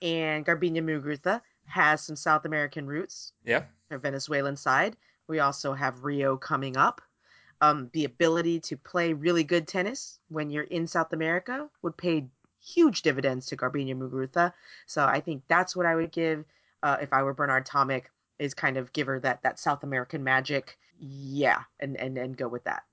and Garbiñe Muguruza has some South American roots. Yeah. Her Venezuelan side. We also have Rio coming up. Um, the ability to play really good tennis when you're in South America would pay huge dividends to Garbiñe Muguruza. So I think that's what I would give uh, if I were Bernard Tomic, is kind of give her that that South American magic. Yeah, and and and go with that.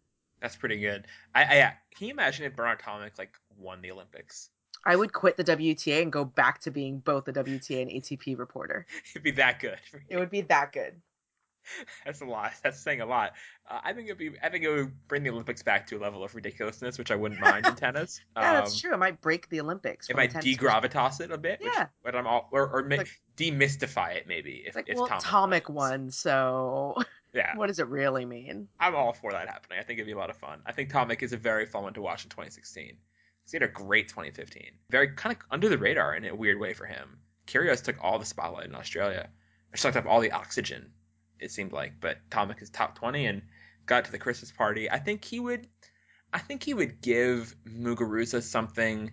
That's pretty good. I, I. Can you imagine if Bernard Tomic like won the Olympics? I would quit the WTA and go back to being both a WTA and ATP reporter. It'd be that good. It would be that good. That's a lot. That's saying a lot. Uh, I think it'd be. I think it would bring the Olympics back to a level of ridiculousness, which I wouldn't mind in tennis. Yeah, Um, that's true. It might break the Olympics. It might degravitas it a bit. Which, Yeah. But I'm all or, or Like- demystify it maybe. If It's like, if well, Tomic Tomic won, so Yeah. what does it really mean? I'm all for that happening. I think it'd be a lot of fun. I think Tomic is a very fun one to watch in 2016. He had a great 2015. Very kind of under the radar in a weird way for him. Kyrgios took all the spotlight in Australia. Or sucked up all the oxygen, it seemed like. But Tomic is top 20 and got to the Christmas party. I think he would. I think he would give Muguruza something.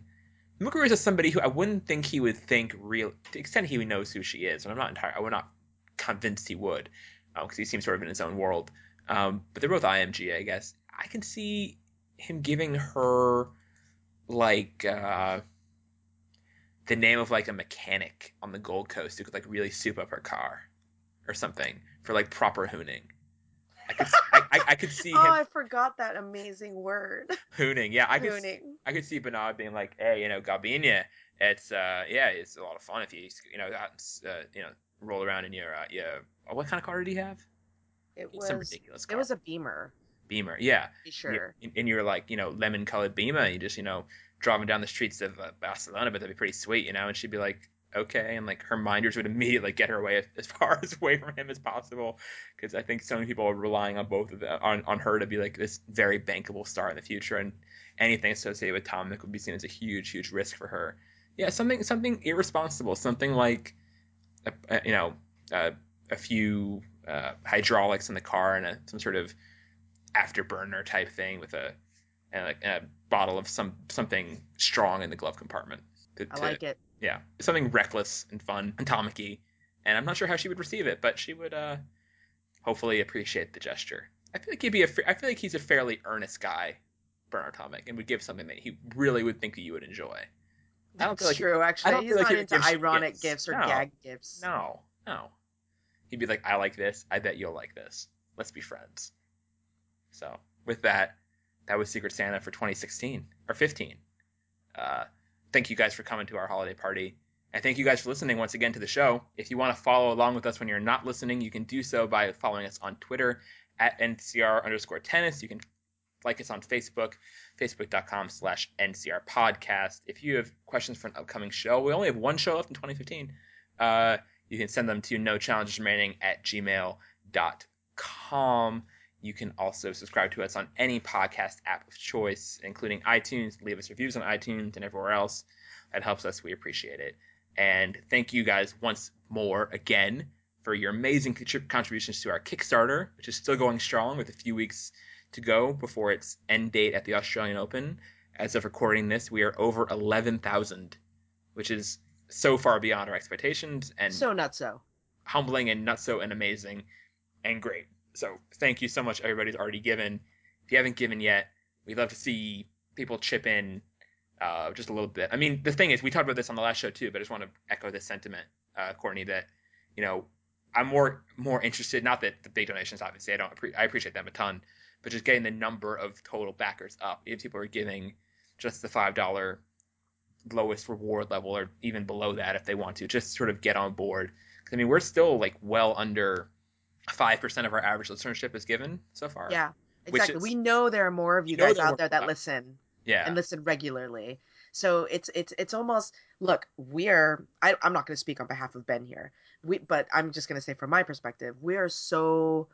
Muguruza is somebody who I wouldn't think he would think real to the extent he knows who she is, and I'm not entirely. I would not convinced he would, because he seems sort of in his own world. Um, but they're both IMG, I guess. I can see him giving her like uh, the name of like a mechanic on the Gold Coast who could like really soup up her car or something for like proper hooning. I could I, I, I could see Him... Oh, I forgot that amazing word. hooning. Yeah, I could Hooning. I could see Bernard being like, hey, you know, Garbiñe, it's uh yeah, it's a lot of fun if you you know uh, you know roll around in your uh, your oh, what kind of car did he have? It was some ridiculous. Car. it was a Beamer. Beamer. Yeah, Sure. And you're like, you know, lemon colored Beamer. You just, you know, driving down the streets of uh, Barcelona, but that'd be pretty sweet, you know. And she'd be like, okay, and like her minders would immediately get her away as, far as away from him as possible, because I think so many people are relying on both of them, on on her to be like this very bankable star in the future, and anything associated with Tom Nook would be seen as a huge, huge risk for her. Yeah, something something irresponsible, something like, a, a, you know, uh, a few uh, hydraulics in the car and a, some sort of afterburner type thing with a, and a, a bottle of some something strong in the glove compartment. To, I to- like it. yeah, something reckless and fun and Tomic-y. And I'm not sure how she would receive it, but she would uh, hopefully appreciate the gesture. I feel like he'd be a. I feel like he's a fairly earnest guy, Bernard Tomic, and would give something that he really would think that you would enjoy. I don't That's feel like true. Actually, don't he's feel like not would into ironic gifts. gifts, or No. gag gifts. no, no. He'd be like, I like this. I bet you'll like this. Let's be friends. So with that, that was Secret Santa for 2016 or 15. Uh, thank you guys for coming to our holiday party. And thank you guys for listening once again to the show. If you want to follow along with us when you're not listening, you can do so by following us on Twitter at NCR underscore tennis. You can like us on Facebook, facebook.com slash NCR podcast. If you have questions for an upcoming show, we only have one show left in 2015. Uh, you can send them to no challenges remaining at gmail.com. You can also subscribe to us on any podcast app of choice, including iTunes. Leave us reviews on iTunes and everywhere else. That helps us. We appreciate it. And thank you guys once more again for your amazing contributions to our Kickstarter, which is still going strong with a few weeks to go before its end date at the Australian Open. As of recording this, we are over 11,000, which is so far beyond our expectations and So not so. humbling and nutso and amazing and great. So thank you so much, everybody's already given. If you haven't given yet, we'd love to see people chip in uh, just a little bit. I mean, the thing is, we talked about this on the last show too, but I just want to echo this sentiment, uh, Courtney, that you know, I'm more more interested. Not that the big donations, obviously, I don't. Appre- I appreciate them a ton, but just getting the number of total backers up. If people are giving just the five dollar lowest reward level, or even below that, if they want to, just sort of get on board. 'Cause, I mean, we're still like well under five percent of our average listenership is given so far. Yeah, exactly. is- we know there are more of you guys out there that listen yeah, and listen regularly. So it's it's it's almost look. We're I, I'm not going to speak on behalf of Ben here. We but I'm just going to say from my perspective, we are so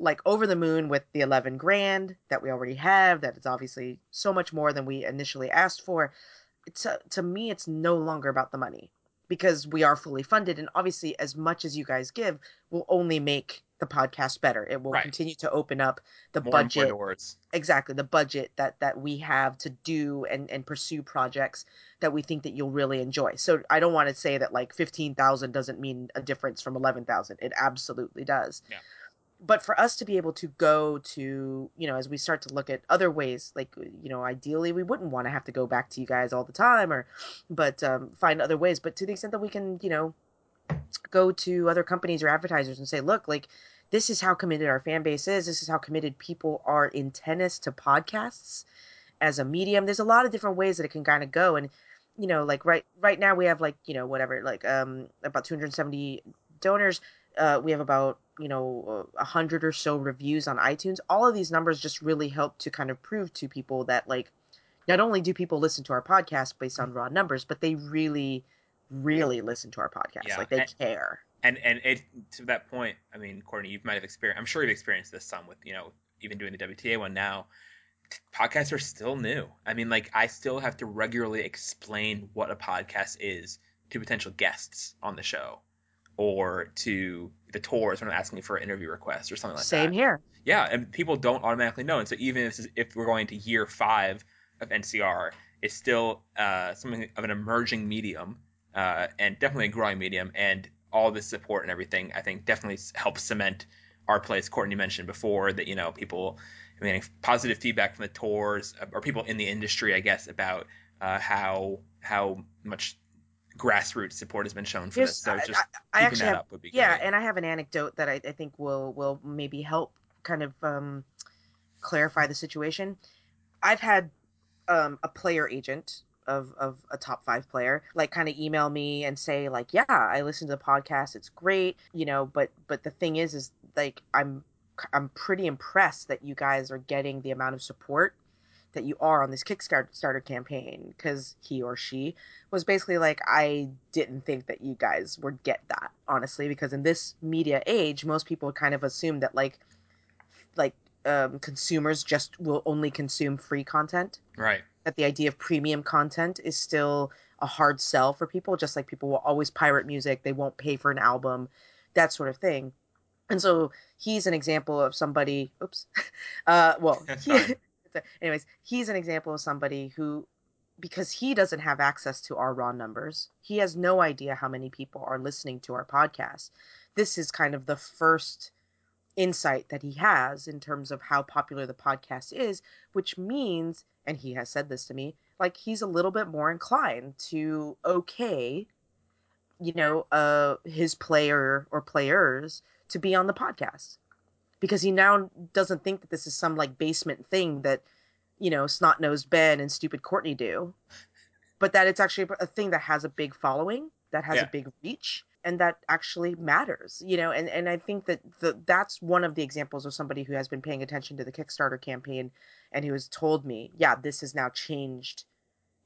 like over the moon with the 11 grand that we already have. That it's obviously so much more than we initially asked for. Uh, to me, it's no longer about the money because we are fully funded, and obviously, as much as you guys give, will only make the podcast better. It will Right. continue to open up the more budget more doors. exactly the budget that that we have to do and and pursue projects that we think that you'll really enjoy so i don't want to say that like 15000 doesn't mean a difference from 11000 it absolutely does Yeah. But for us to be able to go to you know as we start to look at other ways like you know ideally we wouldn't want to have to go back to you guys all the time or but um, find other ways but to the extent that we can you know go to other companies or advertisers and say look like this is how committed our fan base is. This is how committed people are in tennis to podcasts as a medium. There's a lot of different ways that it can kind of go and you know like right right now we have like you know whatever like um about 270 donors uh we have about you know a hundred or so reviews on itunes all of these numbers just really help to kind of prove to people that like not only do people listen to our podcast based mm. on raw numbers but they really really listen to our podcast Yeah, like they and- care and and it to that point, I mean, Courtney, you might have experienced. I'm sure you've experienced this some with you know even doing the WTA one now. Podcasts are still new. I mean, like I still have to regularly explain what a podcast is to potential guests on the show, or to the tours when I'm asking for an interview request or something like same that. Same here Yeah, and people don't automatically know. And so even if, if we're going to year five of NCR, it's still uh, something of an emerging medium uh, and definitely a growing medium. And all this support and everything, I think, definitely helps cement our place. Courtney mentioned before that you know people, I mean, positive feedback from the tours uh, or people in the industry, I guess, about uh, how how much grassroots support has been shown for this. So I- just I keeping actually that have up would be yeah great. and i have an anecdote that i, I think will will maybe help kind of um, clarify the situation i've had um, a player agent of, of a top five player like kind of email me and say like yeah i listened to the podcast it's great you know but but the thing is is like i'm I'm pretty impressed that you guys are getting the amount of support that you are on this Kickstarter campaign because he or she was basically like, I didn't think that you guys would get that, honestly, because in this media age, most people kind of assume that like, like um, consumers just will only consume free content. Right. That the idea of premium content is still a hard sell for people, just like people will always pirate music, they won't pay for an album, that sort of thing. And so he's an example of somebody. Oops. Uh, well, he, anyways, he's an example of somebody who, because he doesn't have access to our raw numbers, he has no idea how many people are listening to our podcast. This is kind of the first insight that he has in terms of how popular the podcast is, which means, and he has said this to me, like he's a little bit more inclined to okay, you know, uh, his player or players to be on the podcast because he now doesn't think that this is some like basement thing that you know snot nosed Ben and stupid Courtney do, but that it's actually a thing that has a big following, that has yeah. a big reach, and that actually matters. You know, and and I think that the that's one of the examples of somebody who has been paying attention to the Kickstarter campaign and who has told me, yeah, this has now changed,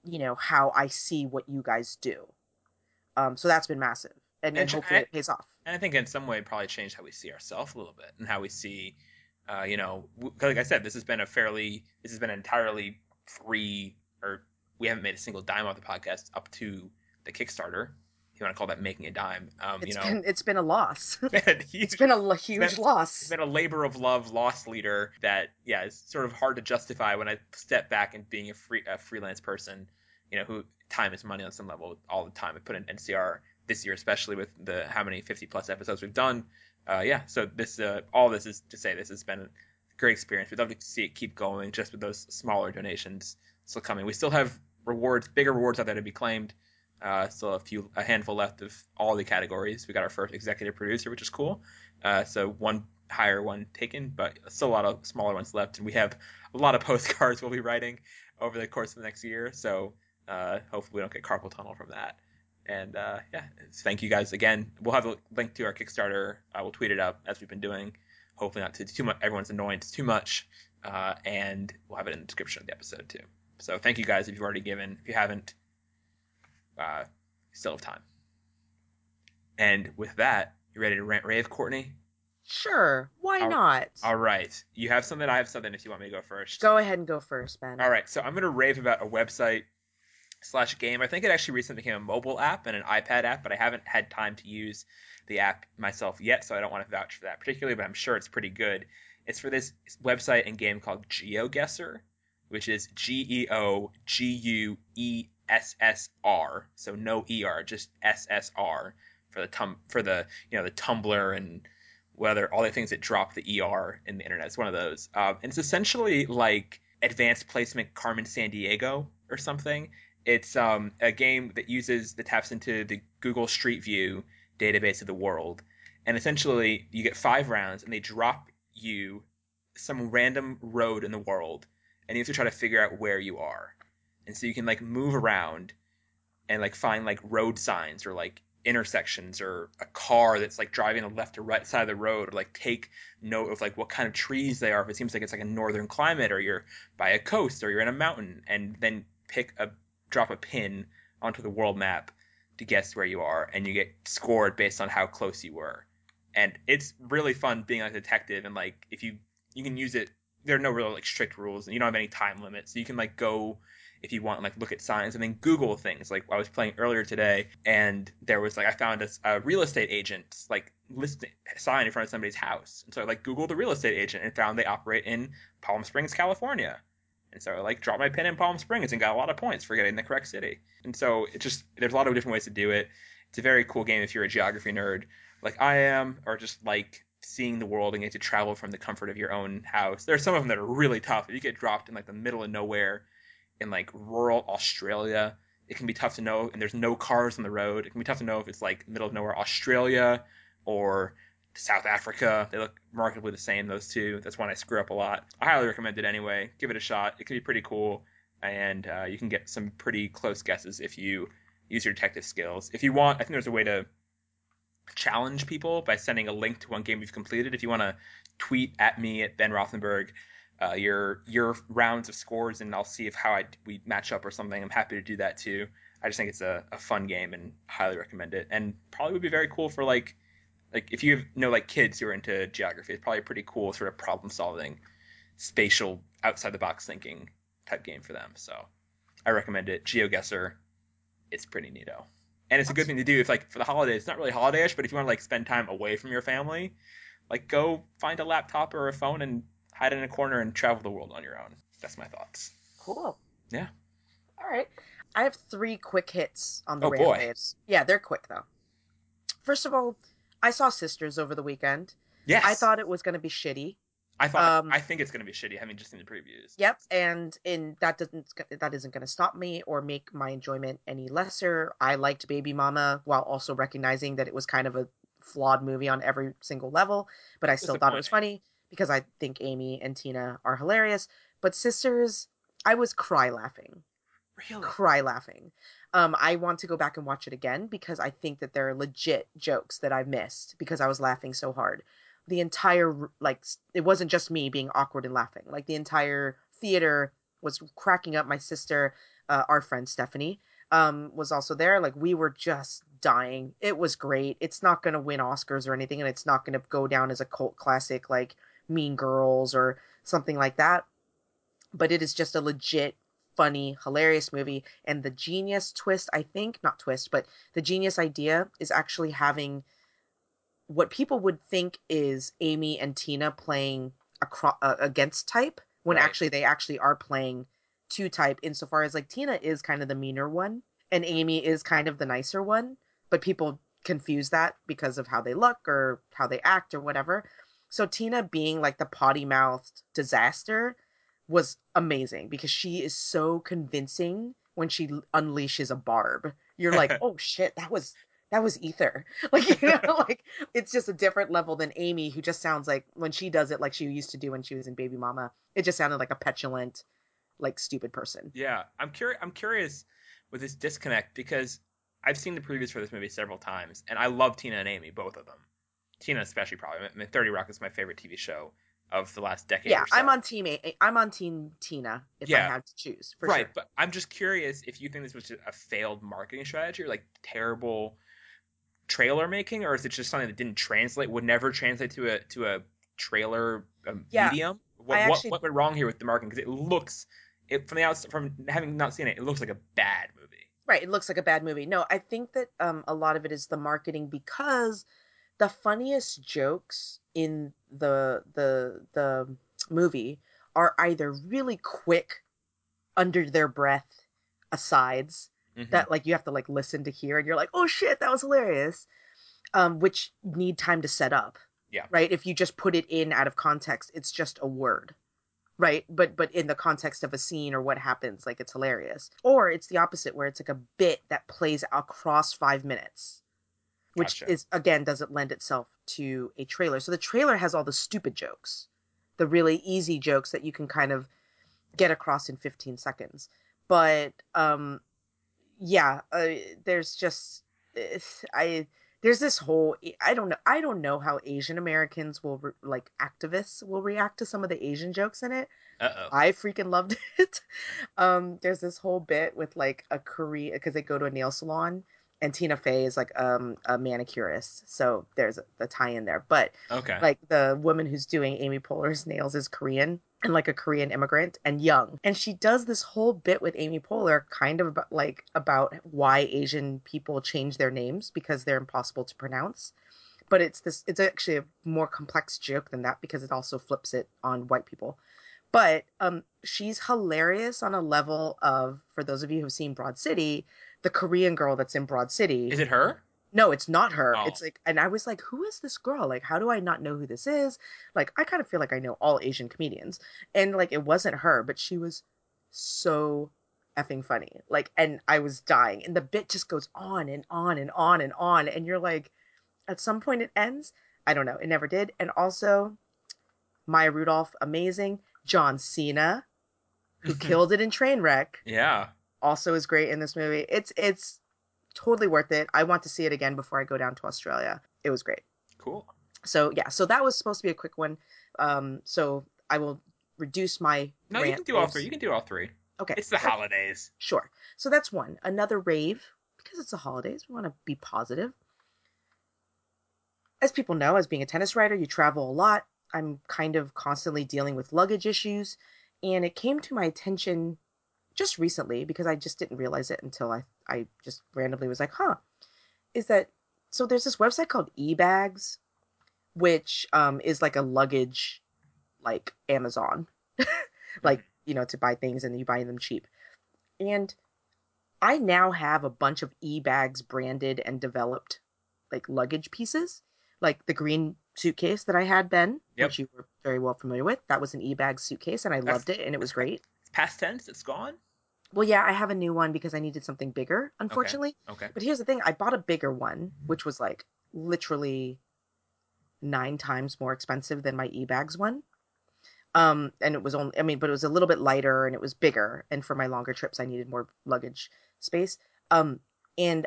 you know, how I see what you guys do. Um, so that's been massive, and, and, and hopefully I, it pays off and I think in some way probably changed how we see ourselves a little bit and how we see, uh, you know, like I said, this has been a fairly, this has been entirely free, or we haven't made a single dime off the podcast up to the Kickstarter. If you want to call that making a dime, um, it's you know, been, it's been a loss. it's been a huge it's been, loss. It's been a labor of love loss leader that, yeah, is sort of hard to justify when I step back and being a free a freelance person, you know, who time is money on some level all the time. I put in NCR this year, especially with the how many 50 plus episodes we've done. Uh, yeah, so this uh, all this is to say this has been a great experience. We'd love to see it keep going, just with those smaller donations still coming. We still have rewards, bigger rewards out there to be claimed. Uh, still a few, a handful left of all the categories. We got our first executive producer, which is cool. Uh, so one higher one taken, but still a lot of smaller ones left, and we have a lot of postcards we'll be writing over the course of the next year. So uh, hopefully we don't get carpal tunnel from that. And uh, yeah, thank you guys again. We'll have a link to our Kickstarter. I will tweet it up as we've been doing. Hopefully not to too much. Everyone's annoyance too much. Uh, and we'll have it in the description of the episode too. So thank you guys if you've already given. If you haven't, uh, still have time. And with that, you ready to rant rave, Courtney? Sure. Why all, not? All right. You have something. I have something. If you want me to go first, go ahead and go first, Ben. All right. So I'm gonna rave about a website slash game. I think it actually recently became a mobile app and an iPad app, but I haven't had time to use the app myself yet, so I don't want to vouch for that particularly, but I'm sure it's pretty good. It's for this website and game called GeoGuessr, which is G E O G U E S S R, so no E R, just S S R for the tum for the you know the Tumblr and whether all the things that drop the ER in the internet. It's one of those. Um, and it's essentially like advanced placement Carmen Sandiego or something. It's um, a game that uses that taps into the Google Street View database of the world, and essentially you get five rounds, and they drop you some random road in the world, and you have to try to figure out where you are. And so you can like move around and like find like road signs or like intersections or a car that's like driving the left or right side of the road or like take note of like what kind of trees they are if it seems like it's like a northern climate or you're by a coast or you're in a mountain and then pick a drop a pin onto the world map to guess where you are, and you get scored based on how close you were. And it's really fun being a detective, and like if you you can use it. There are no real like strict rules, and you don't have any time limits, so you can like go if you want like look at signs and then google things like i was playing earlier today and there was like i found a, a real estate agent like listing sign in front of somebody's house and so i like googled the real estate agent and found they operate in palm springs california and so I like dropped my pin in Palm Springs and got a lot of points for getting the correct city. And so it just there's a lot of different ways to do it. It's a very cool game if you're a geography nerd like I am, or just like seeing the world and get to travel from the comfort of your own house. There are some of them that are really tough. If you get dropped in like the middle of nowhere in like rural Australia, it can be tough to know and there's no cars on the road. It can be tough to know if it's like middle of nowhere Australia or South Africa. They look remarkably the same, those two. That's one I screw up a lot. I highly recommend it anyway. Give it a shot. It can be pretty cool, and uh, you can get some pretty close guesses if you use your detective skills. If you want, I think there's a way to challenge people by sending a link to one game you've completed. If you want to tweet at me at Ben Rothenberg uh, your your rounds of scores, and I'll see if how I we match up or something. I'm happy to do that too. I just think it's a, a fun game and highly recommend it. And probably would be very cool for like like if you know like kids who are into geography, it's probably a pretty cool sort of problem solving, spatial outside the box thinking type game for them. So I recommend it. GeoGuessr, it's pretty neato. And it's a good thing to do if like for the holidays, it's not really holidayish, but if you want to like spend time away from your family, like go find a laptop or a phone and hide in a corner and travel the world on your own. That's my thoughts. Cool. Yeah. All right. I have three quick hits on the Oh, rail boy. Yeah, they're quick though. First of all, I saw Sisters over the weekend. Yes. I thought it was going to be shitty. I thought um, I think it's gonna be shitty having just seen the previews. Yep, and in that doesn't that isn't going to stop me or make my enjoyment any lesser. I liked Baby Mama while also recognizing that it was kind of a flawed movie on every single level, but I still thought it was funny because I think Amy and Tina are hilarious. But Sisters, I was cry laughing. Really? cry laughing. Um, I want to go back and watch it again because I think that there are legit jokes that I've missed because I was laughing so hard. The entire like it wasn't just me being awkward and laughing. Like the entire theater was cracking up. My sister, uh, our friend Stephanie, um, was also there. Like we were just dying. It was great. It's not going to win Oscars or anything, and it's not going to go down as a cult classic like Mean Girls or something like that. But it is just a legit funny, hilarious movie. And the genius twist, I think, not twist, but the genius idea is actually having what people would think is Amy and Tina playing acro- uh, against type when Right. actually they actually are playing two type insofar as like Tina is kind of the meaner one and Amy is kind of the nicer one, but people confuse that because of how they look or how they act or whatever. So Tina being like the potty mouthed disaster was amazing because she is so convincing when she unleashes a barb. You're like, oh shit, that was that was ether. Like you know, like it's just a different level than Amy, who just sounds like when she does it like she used to do when she was in Baby Mama. It just sounded like a petulant, like stupid person. Yeah, I'm curious. I'm curious with this disconnect because I've seen the previews for this movie several times, and I love Tina and Amy, both of them. Tina especially, probably. I mean, Thirty Rock is my favorite TV show of the last decade. Yeah, so. I'm on team A. I'm on team Tina if I had to choose right, sure. but I'm just curious if you think this was just a failed marketing strategy or like terrible trailer making, or is it just something that didn't translate, would never translate to a to a trailer um, Yeah, medium? What, actually- what what went wrong here with the marketing? Because it looks, it from the outside, from having not seen it, it looks like a bad movie. Right, it looks like a bad movie. No, I think that um, a lot of it is the marketing because the funniest jokes in the the the movie are either really quick, under their breath asides Mhm. that like you have to like listen to hear, and you're like, oh shit, that was hilarious, um, which need time to set up. Yeah. Right. If you just put it in out of context, it's just a word right but but in the context of a scene or what happens like it's hilarious or it's the opposite where it's like a bit that plays across five minutes which Gotcha. is again doesn't lend itself to a trailer so the trailer has all the stupid jokes the really easy jokes that you can kind of get across in 15 seconds but um yeah uh, there's just it's- i there's this whole i don't know i don't know how asian americans will re- like activists will react to some of the asian jokes in it Uh oh. I freaking loved it. Um, there's this whole bit with like a Korean because they go to a nail salon and Tina Fey is like um a manicurist, so there's a, the tie in there. But Okay. like the woman who's doing Amy Poehler's nails is Korean and like a Korean immigrant and young, and she does this whole bit with Amy Poehler, kind of about, like about why Asian people change their names because they're impossible to pronounce. But it's this it's actually a more complex joke than that because it also flips it on white people but um she's hilarious on a level of for those of you who've seen broad city the korean girl that's in broad city. Is it her? no it's not her. Oh. it's like and i was like who is this girl? Like how do i not know who this is? Like i kind of feel like i know all asian comedians. And like it wasn't her but she was so effing funny. Like and i was dying. And the bit just goes on and on and on and on. And you're like at some point it ends? I don't know. It never did. And also maya rudolph amazing. John cena who killed it in trainwreck. Yeah. Also is great in this movie. It's it's totally worth it. I want to see it again before I go down to Australia. It was great. Cool. So yeah, so that was supposed to be a quick one. Um, so I will reduce my. No, you can do all three. You can do all three. Okay, It's the that- holidays. Sure. So that's one. Another rave, because it's the holidays, we want to be positive. As people know, as being a tennis writer, you travel a lot. I'm kind of constantly dealing with luggage issues. And it came to my attention just recently because I just didn't realize it until I, I just randomly was like, huh. Is that so? There's this website called eBags, which um, is like a luggage, like Amazon, like, you know, to buy things and you buy them cheap. And I now have a bunch of e-bags branded and developed like luggage pieces. Like the green suitcase that I had Ben, Yep. which you were very well familiar with. That was an e-bag suitcase and I That's- loved it and it was great. It's past tense. It's gone. Well, yeah, I have a new one because I needed something bigger, unfortunately. Okay. But here's the thing, I bought a bigger one, which was like literally nine times more expensive than my e-bags one. Um, and it was only, I mean, but it was a little bit lighter and it was bigger. And for my longer trips, I needed more luggage space. Um, and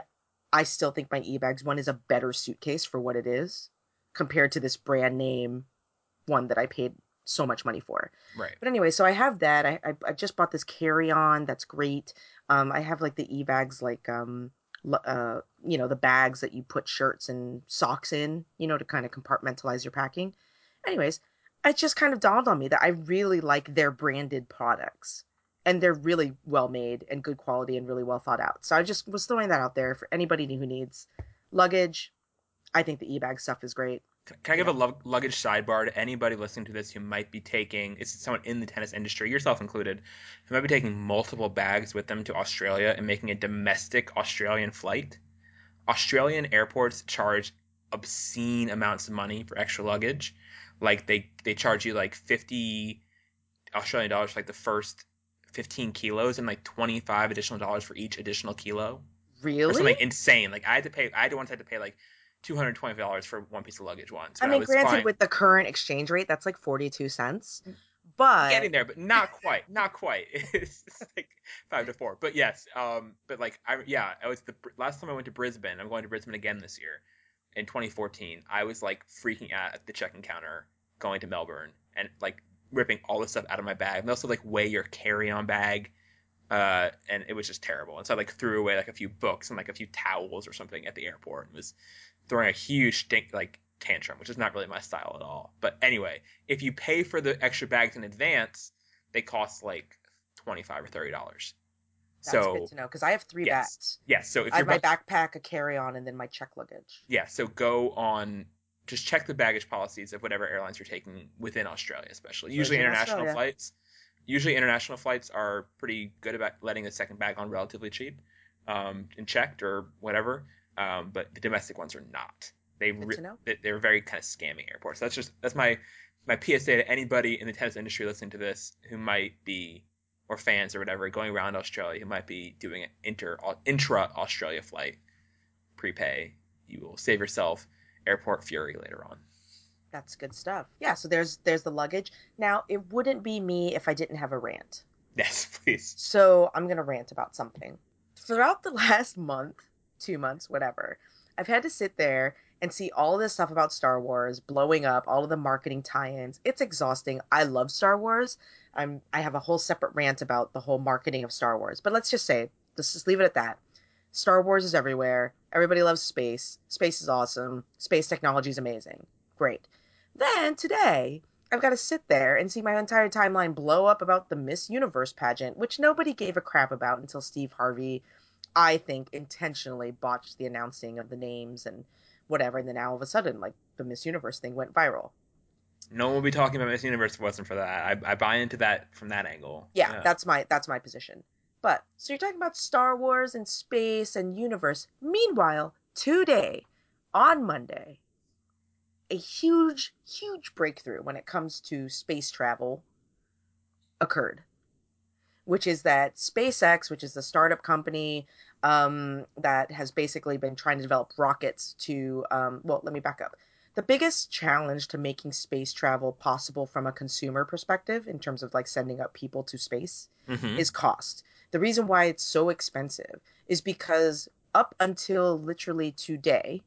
I still think my e-bags one is a better suitcase for what it is compared to this brand name one that I paid so much money for. Right. But anyway, so I have that. I I, I just bought this carry on. That's great. Um, I have like the e bags, like um, uh, you know, the bags that you put shirts and socks in, you know, to kind of compartmentalize your packing. Anyways, it just kind of dawned on me that I really like their branded products, and they're really well made and good quality and really well thought out. So I just was throwing that out there for anybody who needs luggage. I think the e bag stuff is great. Can I give a lug- luggage sidebar to anybody listening to this who might be taking, it's someone in the tennis industry, yourself included, who might be taking multiple bags with them to Australia and making a domestic Australian flight? Australian airports charge obscene amounts of money for extra luggage. Like they, they charge you like 50 Australian dollars for like the first 15 kilos and like 25 additional dollars for each additional kilo. Really? Or something insane. Like I had to pay, I had to once had to pay like $220 for one piece of luggage once. I mean, was granted, flying- with the current exchange rate, that's like forty-two cents. But getting there, but not quite, not quite. It's, like five to four, but yes. Um, but like I yeah, I was the last time I went to Brisbane. I'm going to Brisbane again this year, in 2014. I was like freaking out at the check-in counter going to Melbourne and like ripping all the stuff out of my bag. And they also like weigh your carry-on bag, uh, and it was just terrible. And so I like threw away like a few books and like a few towels or something at the airport and was throwing a huge stink like tantrum, which is not really my style at all. But anyway, if you pay for the extra bags in advance, they cost like twenty five or thirty dollars. that's So good to know because I have three yes. bags. yes, so if I have my backpack, a carry-on, and then my check luggage. yeah, so go on. Just check the baggage policies of whatever airlines you're taking within Australia, especially. Usually international Australia. flights. Usually international flights are pretty good about letting the second bag on relatively cheap, um, and checked or whatever. Um, but the domestic ones are not. They re- to know. they- they're very kind of scammy airports. That's just that's my my PSA to anybody in the tennis industry listening to this who might be or fans or whatever going around Australia who might be doing an inter intra Australia flight prepay. You will save yourself airport fury later on. That's good stuff. Yeah. So there's there's the luggage. Now it wouldn't be me if I didn't have a rant. Yes, please. So I'm gonna rant about something. Throughout the last month, two months, whatever, I've had to sit there and see all this stuff about Star Wars blowing up, all of the marketing tie-ins. It's exhausting. I love Star Wars. I'm I have a whole separate rant about the whole marketing of Star Wars. But let's just say, let's just leave it at that. Star Wars is everywhere. Everybody loves space. Space is awesome. Space technology is amazing. Great. Then today, I've got to sit there and see my entire timeline blow up about the Miss Universe pageant, which nobody gave a crap about until Steve Harvey, I think, intentionally botched the announcing of the names and whatever. And then now all of a sudden, like the Miss Universe thing went viral. No one will be talking about Miss Universe if it wasn't for that. I, I buy into that from that angle. Yeah, that's my that's my position. But so you're talking about Star Wars and space and universe. Meanwhile, today, on Monday, a huge, huge breakthrough when it comes to space travel occurred. Which is that SpaceX, which is the startup company um, that has basically been trying to develop rockets to, um, well, let me back up. The biggest challenge to making space travel possible from a consumer perspective, in terms of like sending up people to space, Mhm. is cost. The reason why it's so expensive is because up until literally today,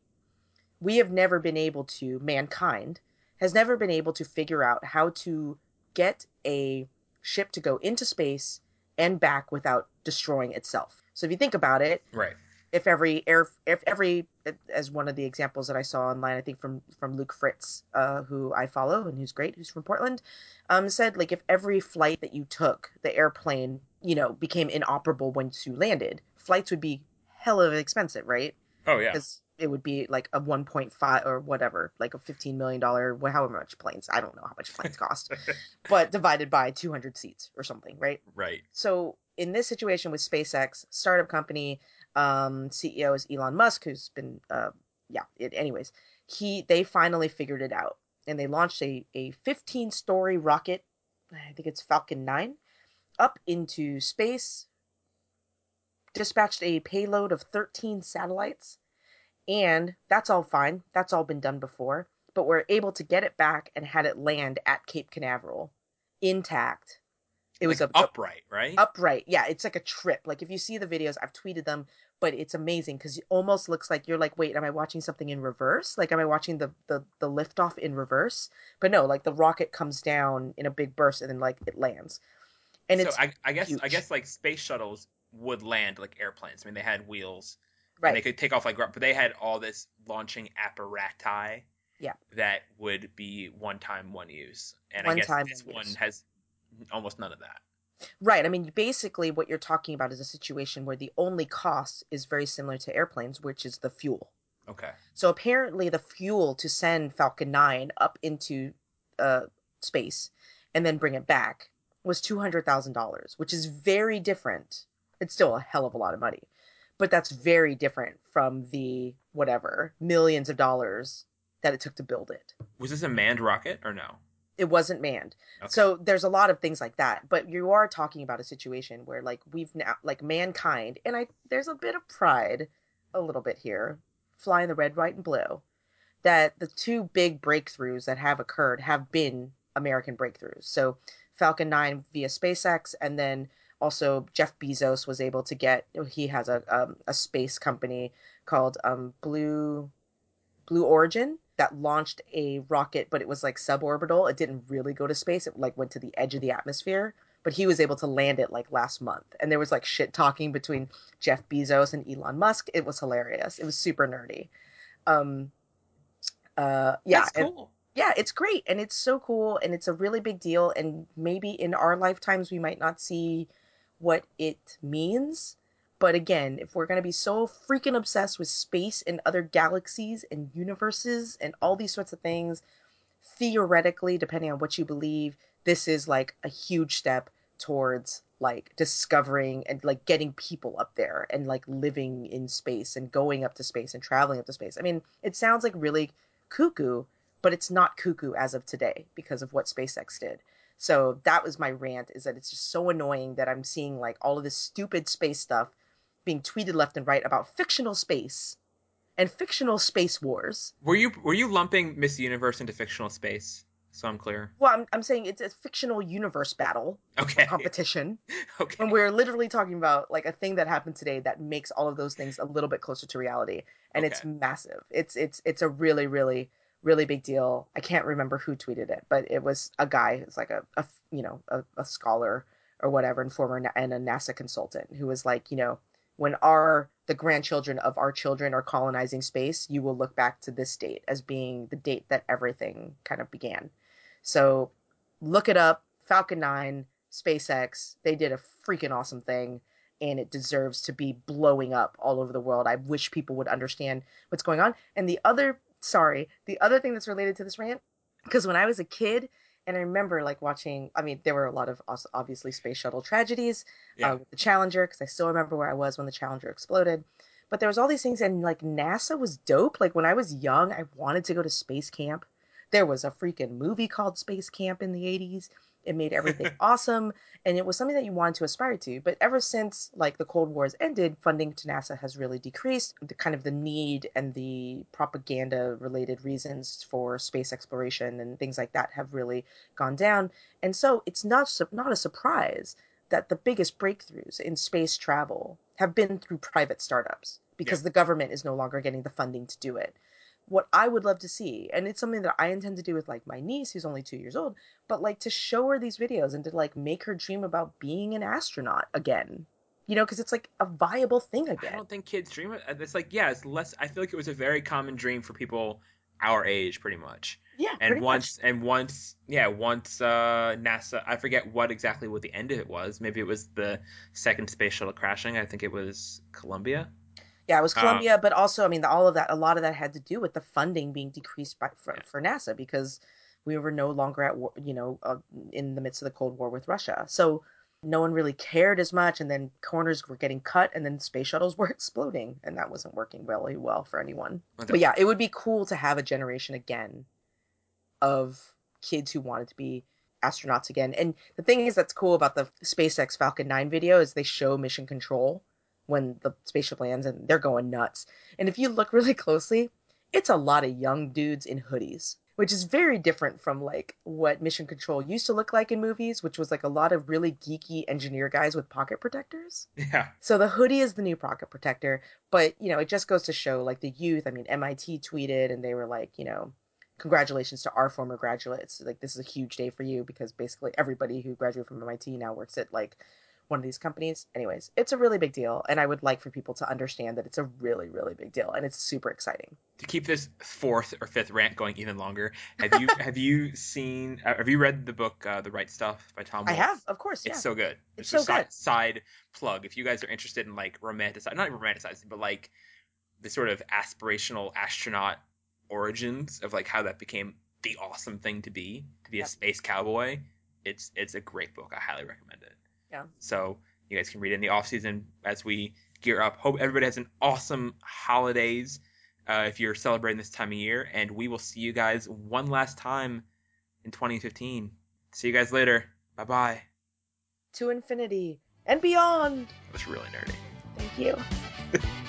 we have never been able to, mankind has never been able to figure out how to get a ship to go into space and back without destroying itself. So if you think about it, Right. if every air if every as one of the examples that I saw online, I think from from Luke Fritz, uh, who I follow and who's great, who's from Portland, um, said like if every flight that you took, the airplane, you know, became inoperable once you landed, flights would be hell of expensive, right? Oh yeah. Because it would be like a 1.5 or whatever, like a 15 million dollar, however much planes. I don't know how much planes cost, but divided by 200 seats or something, right? Right. so in this situation with SpaceX, startup company, um, CEO is Elon Musk, who's been, uh, yeah. It, anyways, he they finally figured it out, and they launched a a 15 story rocket. I think it's Falcon 9 up into space. Dispatched a payload of 13 satellites, and that's all fine. That's all been done before, but we're able to get it back and had it land at Cape Canaveral intact. It was Like a, a- upright, right? upright. Yeah, it's like a trip. Like if you see the videos, I've tweeted them, but it's amazing because it almost looks like you're like, wait, am I watching something in reverse? Like, am I watching the the the liftoff in reverse? But no, like the rocket comes down in a big burst and then like it lands, and so it's I, I guess I guess like space shuttles would land like airplanes. I mean, they had wheels and right. they could take off like, but they had all this launching apparatus. Yeah. That would be one time, one use, and One I guess time, this one one has almost none of that. Right. I mean, basically, what you're talking about is a situation where the only cost is very similar to airplanes, which is the fuel. Okay. So apparently, the fuel to send Falcon 9 up into uh, space and then bring it back was $200,000, which is very different. It's still a hell of a lot of money, but that's very different from the whatever millions of dollars that it took to build it. Was this a manned rocket or no? It wasn't manned. Okay. So there's a lot of things like that, but you are talking about a situation where like we've now like mankind and I there's a bit of pride a little bit here, flying the red, white and blue, that the two big breakthroughs that have occurred have been American breakthroughs. So Falcon 9 via SpaceX and then also Jeff Bezos was able to get he has a um, a space company called um, Blue Blue Origin that launched a rocket, but it was like suborbital. It didn't really go to space. It like went to the edge of the atmosphere. But he was able to land it like last month. And there was like shit talking between Jeff Bezos and Elon Musk. It was hilarious. It was super nerdy. Um uh yeah, That's and- yeah, it's great and it's so cool and it's a really big deal and maybe in our lifetimes we might not see what it means. But again, if we're going to be so freaking obsessed with space and other galaxies and universes and all these sorts of things, theoretically, depending on what you believe, this is like a huge step towards like discovering and like getting people up there and like living in space and going up to space and traveling up to space. I mean, it sounds like really cuckoo, but it's not cuckoo as of today because of what SpaceX did. So that was my rant is that it's just so annoying that I'm seeing like all of this stupid space stuff being tweeted left and right about fictional space and fictional space wars. Were you were you lumping Miss Universe into fictional space? So I'm clear. Well, I'm, I'm saying it's a fictional universe battle Okay. competition. Okay. And we're literally talking about like a thing that happened today that makes all of those things a little bit closer to reality. And it's massive. It's it's it's a really, really, really big deal. I can't remember who tweeted it, but it was a guy who's like a, a you know, a, a scholar or whatever and former and a NASA consultant who was like, you know, when our the grandchildren of our children are colonizing space, you will look back to this date as being the date that everything kind of began. So look it up. Falcon 9, SpaceX, they did a freaking awesome thing and it deserves to be blowing up all over the world. I wish people would understand what's going on. And the other, sorry, the other thing that's related to this rant, because when I was a kid, and I remember like watching, I mean, there were a lot of os- obviously space shuttle tragedies Yeah. uh, with the Challenger, because I still remember where I was when the Challenger exploded. But there was all these things, and like NASA was dope. Like when I was young, I wanted to go to space camp. There was a freaking movie called Space Camp in the 80s. It made everything awesome, and it was something that you wanted to aspire to. But ever since like the Cold War has ended, funding to NASA has really decreased. The kind of the need and the propaganda related reasons for space exploration and things like that have really gone down. And so it's not not a surprise that the biggest breakthroughs in space travel have been through private startups because the government is no longer getting the funding to do it. What I would love to see, and it's something that I intend to do with like my niece who's only two years old, but like to show her these videos and to like make her dream about being an astronaut again. You know, because it's like a viable thing again. I don't think kids dream of it's like yeah, it's less I feel like it was a very common dream for people our age pretty much. Yeah, And once much. and once yeah, once uh NASA I forget what exactly what the end of it was. Maybe it was the second space shuttle crashing. I think it was Columbia. Yeah, it was Uh, Columbia, but also, I mean, all of that, a lot of that had to do with the funding being decreased by, for, Yeah. for NASA because we were no longer at war, you know, uh, in the midst of the Cold War with Russia. So no one really cared as much, and then corners were getting cut, and then space shuttles were exploding, and that wasn't working really well for anyone. Okay. But yeah, it would be cool to have a generation again of kids who wanted to be astronauts again. And the thing is that's cool about the SpaceX Falcon 9 video is they show mission control when the spaceship lands and they're going nuts. And if you look really closely, it's a lot of young dudes in hoodies, which is very different from like what mission control used to look like in movies, which was like a lot of really geeky engineer guys with pocket protectors. Yeah. So the hoodie is the new pocket protector, but you know, it just goes to show like the youth. I mean, MIT tweeted and they were like, you know, congratulations to our former graduates. Like this is a huge day for you because basically everybody who graduated from MIT now works at like one of these companies. Anyways, it's a really big deal and I would like for people to understand that it's a really really big deal and it's super exciting. To keep this fourth or fifth rant going even longer, have you have you seen uh, have you read the book uh, The Right Stuff by Tom I have, of course, yeah. It's so good. It's a so good. Side plug. If you guys are interested in like romanticize, not romanticizing, but like the sort of aspirational astronaut origins of like how that became the awesome thing to be, to be a space cowboy. It's it's a great book. I highly recommend it. Yeah. So you guys can read it in the off season as we gear up. Hope everybody has an awesome holidays uh, if you're celebrating this time of year, and we will see you guys one last time in 2015. See you guys later. Bye bye. to infinity and beyond. That was really nerdy. Thank you.